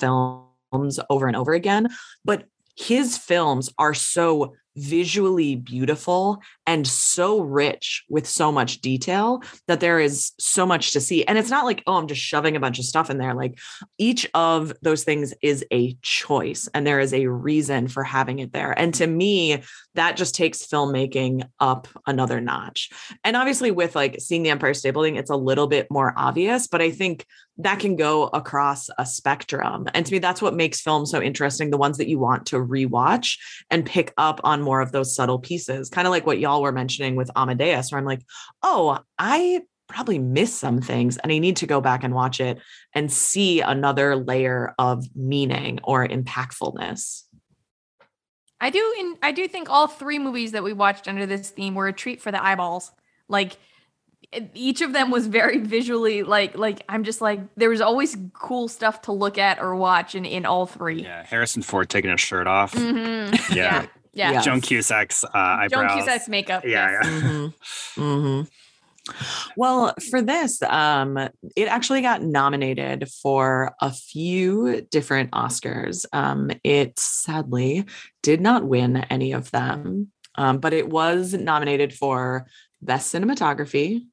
films over and over again. But his films are so visually beautiful and so rich with so much detail that there is so much to see. And it's not like, oh, I'm just shoving a bunch of stuff in there. Like each of those things is a choice and there is a reason for having it there. And to me, that just takes filmmaking up another notch. And obviously, with like seeing the Empire State Building, it's a little bit more obvious, but I think that can go across a spectrum. And to me, that's what makes film so interesting the ones that you want to rewatch and pick up on more of those subtle pieces, kind of like what y'all were mentioning with Amadeus, where I'm like, oh, I probably missed some things and I need to go back and watch it and see another layer of meaning or impactfulness. I do in I do think all three movies that we watched under this theme were a treat for the eyeballs. Like each of them was very visually like like I'm just like there was always cool stuff to look at or watch in in all three. Yeah, Harrison Ford taking his shirt off. Mhm. Yeah. yeah. Yeah. Yeah. Joan Cusack's uh, eyebrows. Joan Cusack's makeup. Yeah, yes. yeah. Mhm. Mhm. Well, for this, um, it actually got nominated for a few different Oscars. Um, it sadly did not win any of them, um, but it was nominated for Best Cinematography,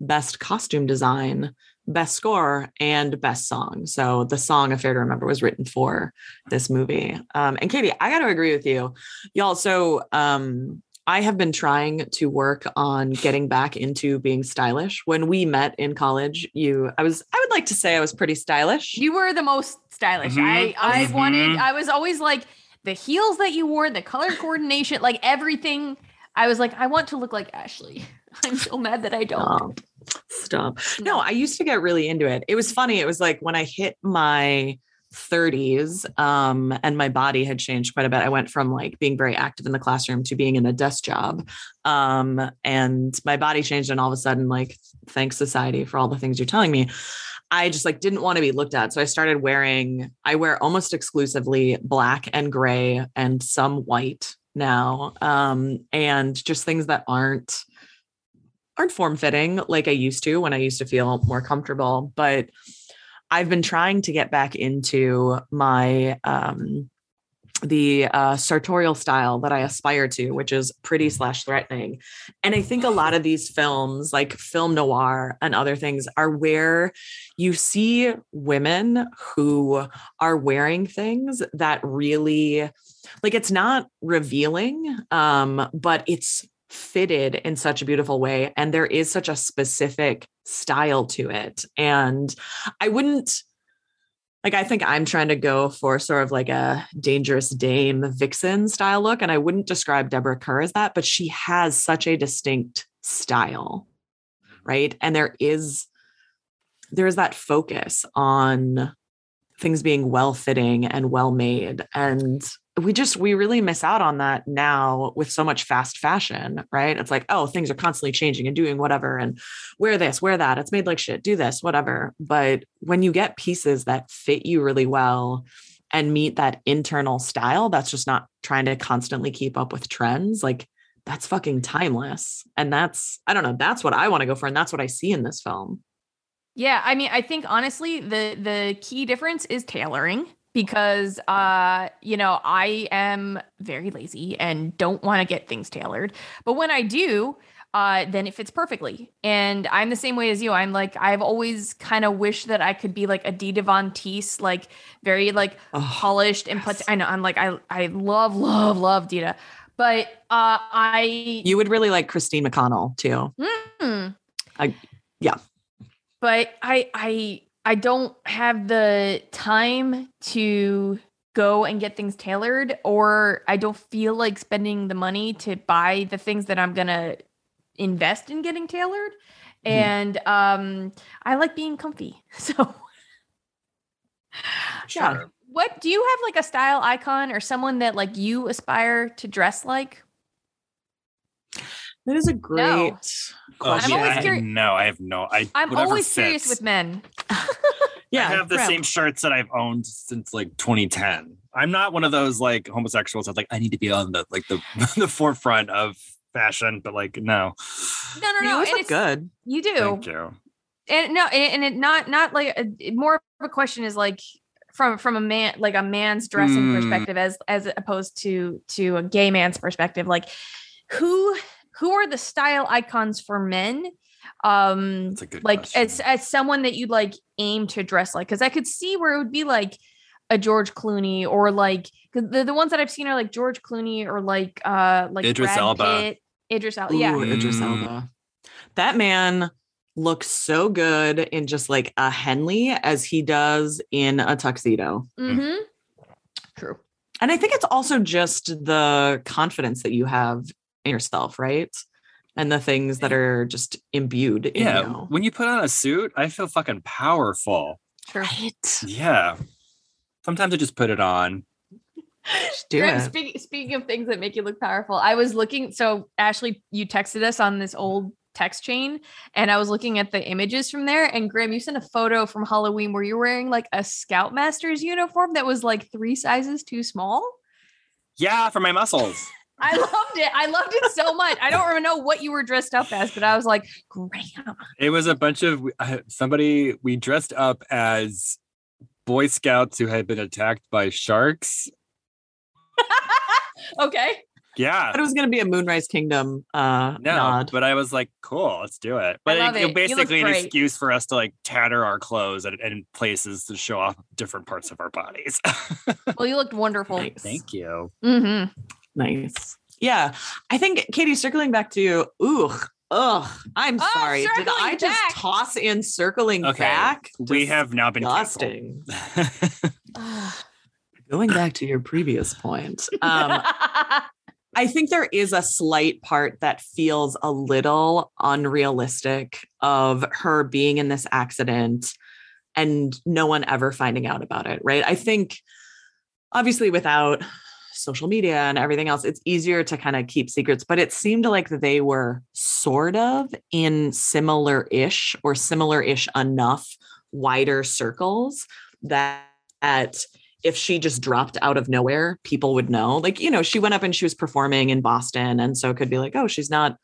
Best Costume Design, Best Score, and Best Song. So the song, An Affair to Remember, was written for this movie. Um, and Katie, I got to agree with you, y'all. So um, I have been trying to work on getting back into being stylish. When we met in college, you, I was, I would like to say I was pretty stylish. You were the most stylish. Mhm. I I Mhm. wanted I was always like the heels that you wore, the color coordination, like everything. I was like, I want to look like Ashley. I'm so mad that I don't. Stop. Stop. No, I used to get really into it. It was funny. It was like when I hit my 30s um, and my body had changed quite a bit. I went from like being very active in the classroom to being in a desk job. Um, and my body changed. And all of a sudden, like, thanks society for all the things you're telling me. I just like didn't want to be looked at. So I started wearing, I wear almost exclusively black and gray and some white now. Um, and just things that aren't aren't form fitting like I used to when I used to feel more comfortable. But I've been trying to get back into my um the uh, sartorial style that I aspire to, which is pretty slash threatening. And I think a lot of these films, like film noir and other things, are where you see women who are wearing things that really, like, it's not revealing, um, but it's fitted in such a beautiful way. And there is such a specific style to it. And I wouldn't like I think I'm trying to go for sort of like a dangerous dame vixen style look. And I wouldn't describe Deborah Kerr as that, but she has such a distinct style. Right. And there is there is that focus on things being well fitting and well made. And we just we really miss out on that now with so much fast fashion right? It's like oh things are constantly changing and doing whatever and wear this wear that. It's made like shit. Do this whatever. But when you get pieces that fit you really well and meet that internal style that's just not trying to constantly keep up with trends like that's fucking timeless. And that's i don't know that's what i want to go for and that's what i see in this film. Yeah i mean i think honestly the the key difference is tailoring because uh you know I am very lazy and don't want to get things tailored but when I do uh then it fits perfectly and I'm the same way as you I'm like I've always kind of wished that I could be like a Dita Von Teese like very like Oh, polished and put yes. I know I'm like I I love love love Dita but uh I you would really like christine mcconnell too Hmm. I- yeah. But I I I don't have the time to go and get things tailored or I don't feel like spending the money to buy the things that I'm going to invest in getting tailored. Mhm. And um I like being comfy. So Yeah. Sure. What do you have like a style icon or someone that like you aspire to dress like? That is a great Oh, I'm yeah, always I- curious- No, I have no. I I'm always curious fits. with men. yeah I have the Graham. same shirts that I've owned since like 2010. I'm not one of those like homosexuals that like I need to be on the like the the forefront of fashion, but like no. No, no, you no. always and look it's- good You do. Thank you. and no and, and it not not like a, more of a question is like from from a man like a man's dressing Mm. perspective as as opposed to to a gay man's perspective like who who are the style icons for men um a good like question. as as someone that you'd like aim to dress like because i could see where it would be like a george clooney or like the, the ones that i've seen are like george clooney or like uh like Idris Brad Elba. Pitt, idris elba yeah Ooh, Idris Mm. Elba. That man looks so good in just like a Henley as he does in a tuxedo. mm-hmm true And I think it's also just the confidence that you have in yourself, right? And the things that are just imbued in Yeah, you. when you put on a suit, I feel fucking powerful. Right. Yeah. Sometimes I just put it on. Do Graham, it. speak, speaking of things that make you look powerful, I was looking. So, Ashley, you texted us on this old text chain, and I was looking at the images from there. And Graham, you sent a photo from Halloween where you're wearing like a Scoutmaster's uniform that was like three sizes too small. Yeah, for my muscles. I loved it. I loved it so much. I don't even know what you were dressed up as, but I was like, Graham. It was a bunch of uh, somebody we dressed up as Boy Scouts who had been attacked by sharks. Okay. Yeah. But it was going to be a Moonrise Kingdom uh, No, nod. but I was like, cool, let's do it. But love it, it. Basically an great. excuse for us to like tatter our clothes and, and places to show off different parts of our bodies. Well, you looked wonderful. Nice. Thank you. hmm Nice. Yeah. I think, Katie, circling back to you, ooh, ugh, I'm Oh, sorry. Did I just back. toss in circling Okay, back? We have now been canceled. Disgusting. Going back to your previous point, um, I think there is a slight part that feels a little unrealistic of her being in this accident and no one ever finding out about it, right? I think obviously without social media and everything else, it's easier to kind of keep secrets, but it seemed like they were sort of in similar ish or similar ish enough wider circles that at if she just dropped out of nowhere, people would know. Like, you know, she went up and she was performing in Boston. And so it could be like, oh, she's not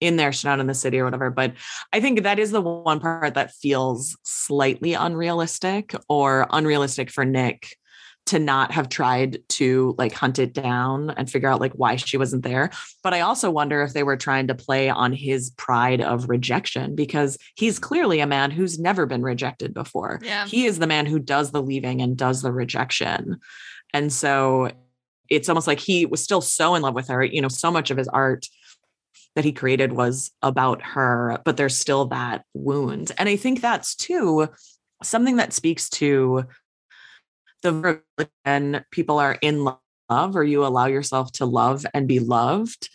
in there, she's not in the city or whatever. But I think that is the one part that feels slightly unrealistic or unrealistic for Nick to not have tried to like hunt it down and figure out like why she wasn't there. But I also wonder if they were trying to play on his pride of rejection because he's clearly a man who's never been rejected before. Yeah. He is the man who does the leaving and does the rejection. And so it's almost like he was still so in love with her. You know, so much of his art that he created was about her, but there's still that wound. And I think that's too something that speaks to the when people are in love or you allow yourself to love and be loved,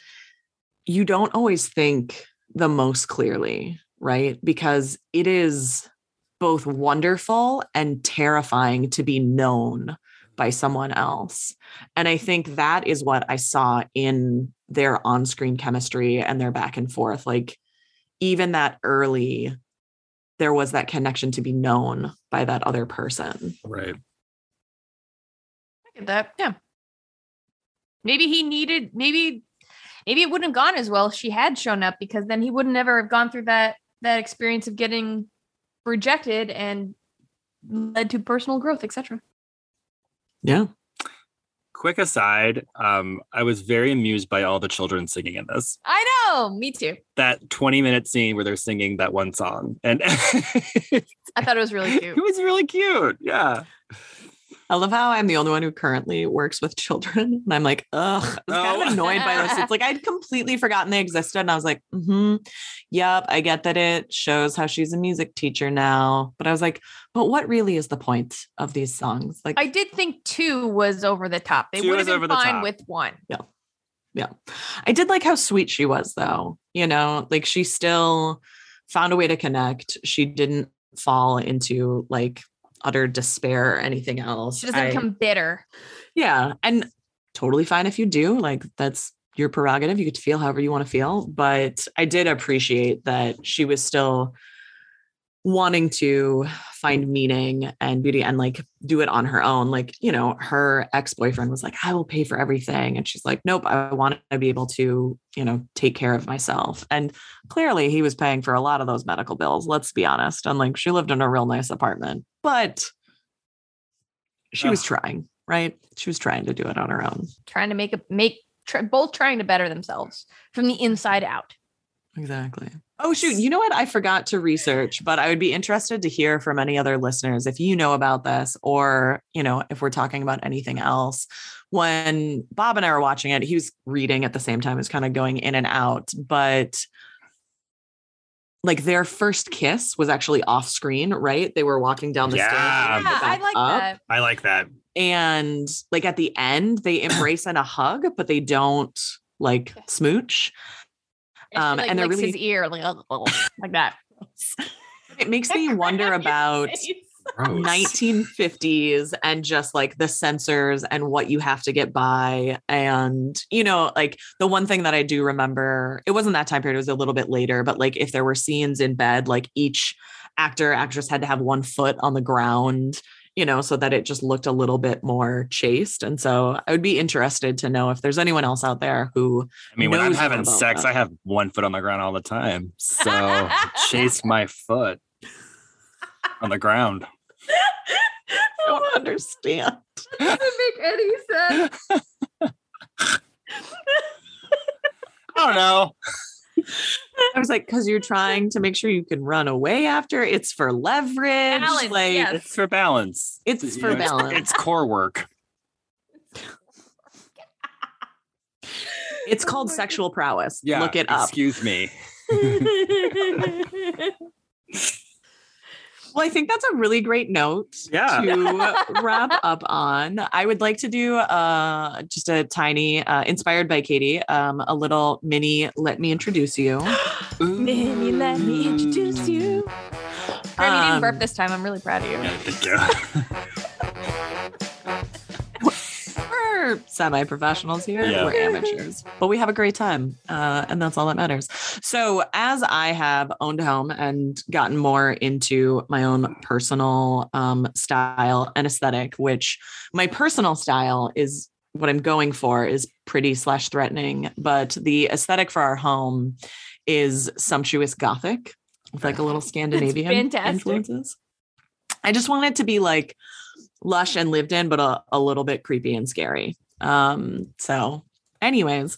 you don't always think the most clearly, right? Because it is both wonderful and terrifying to be known by someone else. And I think that is what I saw in their on screen chemistry and their back and forth. Like, even that early, there was that connection to be known by that other person. Right. That. Yeah. Maybe he needed, maybe, maybe it wouldn't have gone as well if she had shown up because then he would not never have gone through that that experience of getting rejected and led to personal growth, etc. Yeah. Quick aside, um, I was very amused by all the children singing in this. I know, me too. That 20 minute scene where they're singing that one song. And I thought it was really cute. it was really cute. Yeah. I love how I'm the only one who currently works with children. And I'm like, ugh, I was kind Oh. of annoyed by those. It's like I'd completely forgotten they existed. And I was like, mm-hmm. Yep, I get that it shows how she's a music teacher now. But I was like, but what really is the point of these songs? Like I did think two was over the top. They would have was been fine top. with one. Yeah. Yeah. I did like how sweet she was though. You know, like she still found a way to connect. She didn't fall into like utter despair or anything else. She doesn't I- become bitter. yeah. And totally fine if you do. Like that's your prerogative. You get to feel however you want to feel. But I did appreciate that she was still wanting to find meaning and beauty and like do it on her own. Like, you know, her ex boyfriend was like, I will pay for everything. And she's like, nope, I want to be able to, you know, take care of myself. And clearly he was paying for a lot of those medical bills. Let's be honest. And like, she lived in a real nice apartment, but she was trying, right? She was trying to do it on her own. Trying to make a make tr- both trying to better themselves from the inside out. Exactly. Oh, shoot. You know what? I forgot to research, but I would be interested to hear from any other listeners if you know about this or, you know, if we're talking about anything else. When Bob and I were watching it, he was reading at the same time, he was kind of going in and out, but like their first kiss was actually off screen, right? They were walking down the Yeah. stairs. Yeah, I like up. that. I like that. And like at the end, they embrace and a hug, but they don't like smooch. And, Um, she, like, and they're licks his really- ear like, like that. It makes me wonder about Gross. 1950s and just like the censors and what you have to get by and you know like the one thing that i do remember it wasn't that time period it was a little bit later but like if there were scenes in bed like each actor actress had to have one foot on the ground you know so that it just looked a little bit more chaste and so i would be interested to know if there's anyone else out there who I mean, when I'm having sex, that. I have one foot on the ground all the time. So chase my foot on the ground. I don't understand doesn't make any sense. I don't know. I was like because you're trying to make sure you can run away after it's for leverage Balance, like yes. It's for balance. It's You for know, balance. It's, core work. It's oh called sexual prowess. Yeah. Look it up. Excuse me. Well, I think that's a really great note Yeah. to wrap up on. I would like to do uh, just a tiny, uh, inspired by Katie, um, a little mini let me introduce you. mini let me introduce you. Graham, you didn't burp Um, this time. I'm really proud of you. Yeah, thank you. We're semi professionals here. Yeah. We're amateurs, but we have a great time. Uh, and that's all that matters. So, as I have owned a home and gotten more into my own personal um, style and aesthetic, which my personal style is what I'm going for is pretty slash threatening, but the aesthetic for our home is sumptuous gothic with like a little Scandinavian influences. I just want it to be like lush and lived in, but a, a little bit creepy and scary. Um, so anyways,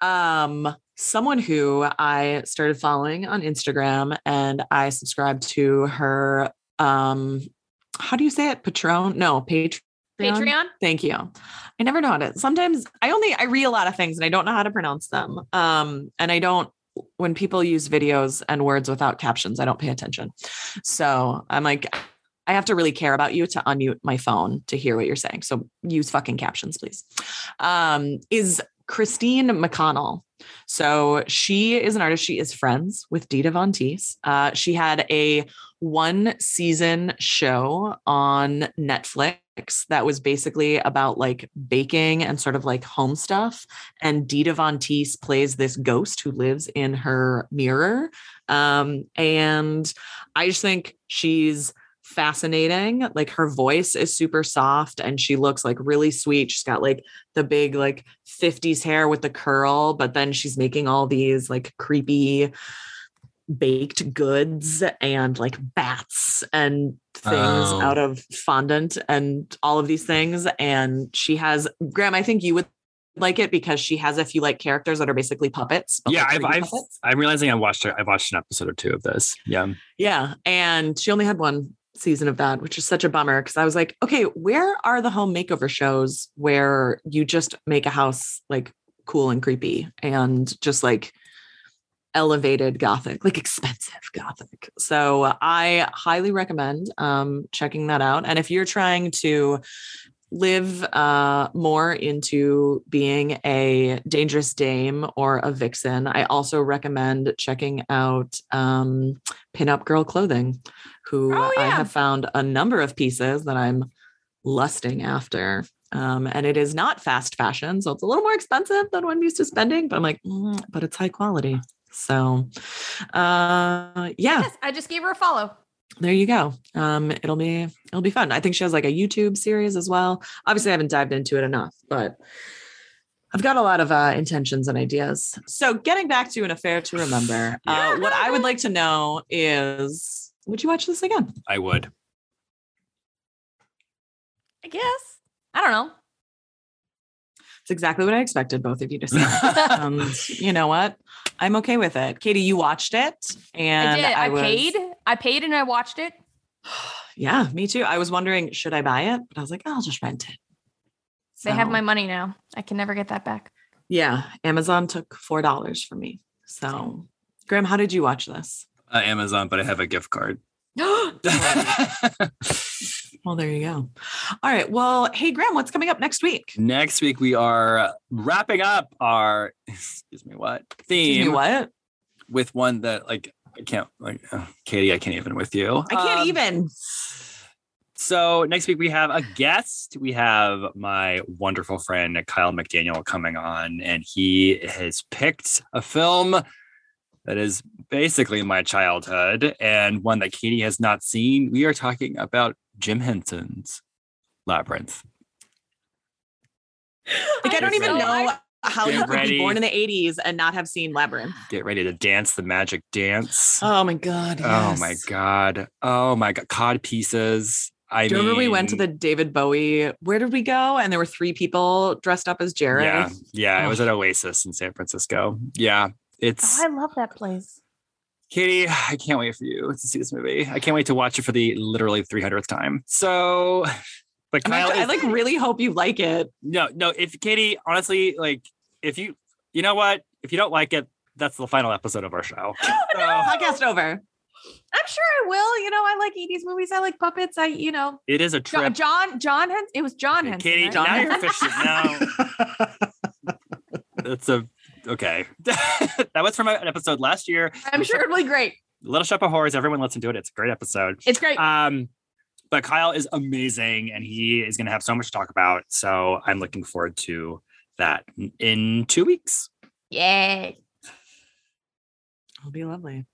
um, someone who I started following on Instagram and I subscribed to her um how do you say it? Patron? No, Patreon. Patreon. Thank you. I never know how to. Sometimes I only I read a lot of things and I don't know how to pronounce them. Um, and I don't when people use videos and words without captions, I don't pay attention. So I'm like, I have to really care about you to unmute my phone to hear what you're saying. So use fucking captions, please. Um, is Christine McConnell. So she is an artist. She is friends with Dita Von Teese. Uh, she had a one season show on Netflix that was basically about like baking and sort of like home stuff. And Dita Von Teese plays this ghost who lives in her mirror. Um, and I just think she's fascinating. Like her voice is super soft and she looks like really sweet. She's got like the big like 50s hair with the curl, but then she's making all these like creepy baked goods and like bats and things Oh. out of fondant and all of these things. And she has Graham, I think you would like it because she has a few like characters that are basically puppets. yeah, like, I've, 3D I've puppets. I'm realizing I watched I've watched an episode or two of this. Yeah. Yeah. And she only had one season of that, which is such a bummer because I was like, okay, where are the home makeover shows where you just make a house like cool and creepy and just like elevated gothic, like expensive gothic. So I highly recommend um, checking that out. And if you're trying to live uh, more into being a dangerous dame or a vixen, I also recommend checking out um, Pinup Girl Clothing, who Oh, I have found a number of pieces that I'm lusting after. Um, and it is not fast fashion, so it's a little more expensive than what I'm used to spending. But I'm like, "Mm, but it's high quality. So, uh, yeah, Yes, I just gave her a follow. There you go. Um, it'll be it'll be fun. I think she has like a YouTube series as well. Obviously, I haven't dived into it enough, but I've got a lot of uh, intentions and ideas. So, getting back to an affair to remember, uh, what I would like to know is, would you watch this again? I would. I guess. I don't know. It's exactly what I expected both of you to say. um, you know what? I'm okay with it. Katie, you watched it, and I did. I, was- paid. I paid and I watched it. Yeah, me too. I was wondering, should I buy it? But I was like, I'll just rent it. They have my money now. I can never get that back. Yeah, Amazon took four dollars from me. So, Graham, how did you watch this? Uh, Amazon, but I have a gift card. Well, there you go. All right. Well, hey, Graham, what's coming up next week? Next week we are wrapping up our excuse me what theme Excuse me, what? with one that like I can't like uh, Katie I can't even with you. I can't Um, even. So next week we have a guest. We have my wonderful friend Kyle McDaniel coming on, and he has picked a film that is basically my childhood and one that Katie has not seen. We are talking about Jim Henson's Labyrinth. Like, I don't even so know how Get you could ready. be born in the 80s and not have seen Labyrinth. Get ready to dance the magic dance. Oh my God. Oh my god. Oh my god. Cod pieces. I Do you remember we went to the David Bowie? Where did we go? And there were three people dressed up as Jareth. Yeah. Yeah. It oh. was Oh. at Oasis in San Francisco. Yeah. It's Oh, I love that place. Katie, I can't wait for you to see this movie. I can't wait to watch it for the literally 300th time. So, but And I, Kyle, I like really hope you like it. no, no. If Katie, honestly, like, if you, you know what, if you don't like it, that's the final episode of our show. So- Podcast over. I'm sure I will. You know, I like 80s movies. I like puppets. I, you know, it is a trip. John, John, Hens- it was John Henson. Katie, right? John now you're fishing. No, that's a okay. that was from an episode last year. I'm sure it'll be great. Little Shop of Horrors. Everyone listen to it. It's a great episode. It's great. Um, but Kyle is amazing, and he is going to have so much to talk about. So I'm looking forward to that in two weeks. Yay. It'll be lovely.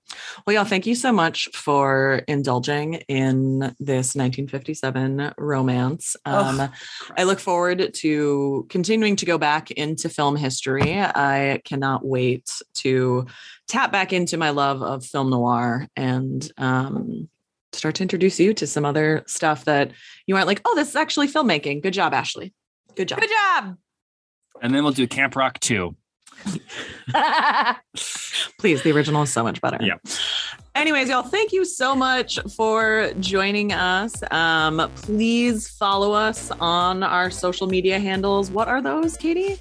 Well, y'all, thank you so much for indulging in this 1957 romance. Um, I look forward to continuing to go back into film history. I cannot wait to tap back into my love of film noir and um, start to introduce you to some other stuff that you aren't like, oh, this is actually filmmaking. Good job, Ashley. Good job. Good job. And then we'll do Camp Rock 2. Please, the original is so much better. Yeah. Anyways, y'all, thank you so much for joining us. Um, please follow us on our social media handles. What are those, Katie?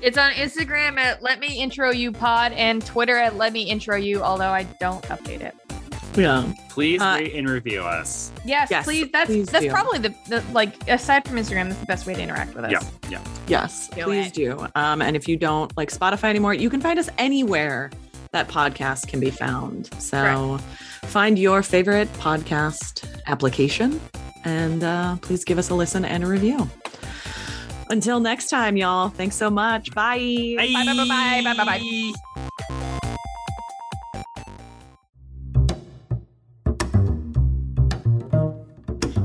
It's on Instagram at Let Me Intro You Pod and Twitter at Let Me Intro You, although I don't update it. Yeah. Please Uh, rate and review us. Yes, Yes, please. That's please that's do. probably the, the like aside from Instagram, that's the best way to interact with us. Yeah, yeah. Yes, Do please it. do. Um, and if you don't like Spotify anymore, you can find us anywhere that podcast can be found. So find your favorite podcast application and uh, please give us a listen and a review. Until next time, y'all. Thanks so much. Bye. Bye bye bye bye bye bye bye.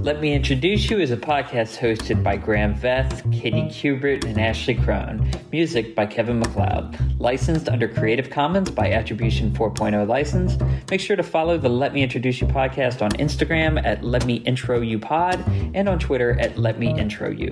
Let Me Introduce You is a podcast hosted by Graham Veth, Katie Kubert, and Ashley Crone. Music by Kevin MacLeod. Licensed under Creative Commons by Attribution 4.0 license. Make sure to follow the Let Me Introduce You podcast on Instagram at Let Me Intro You Pod and on Twitter at Let Me Intro You.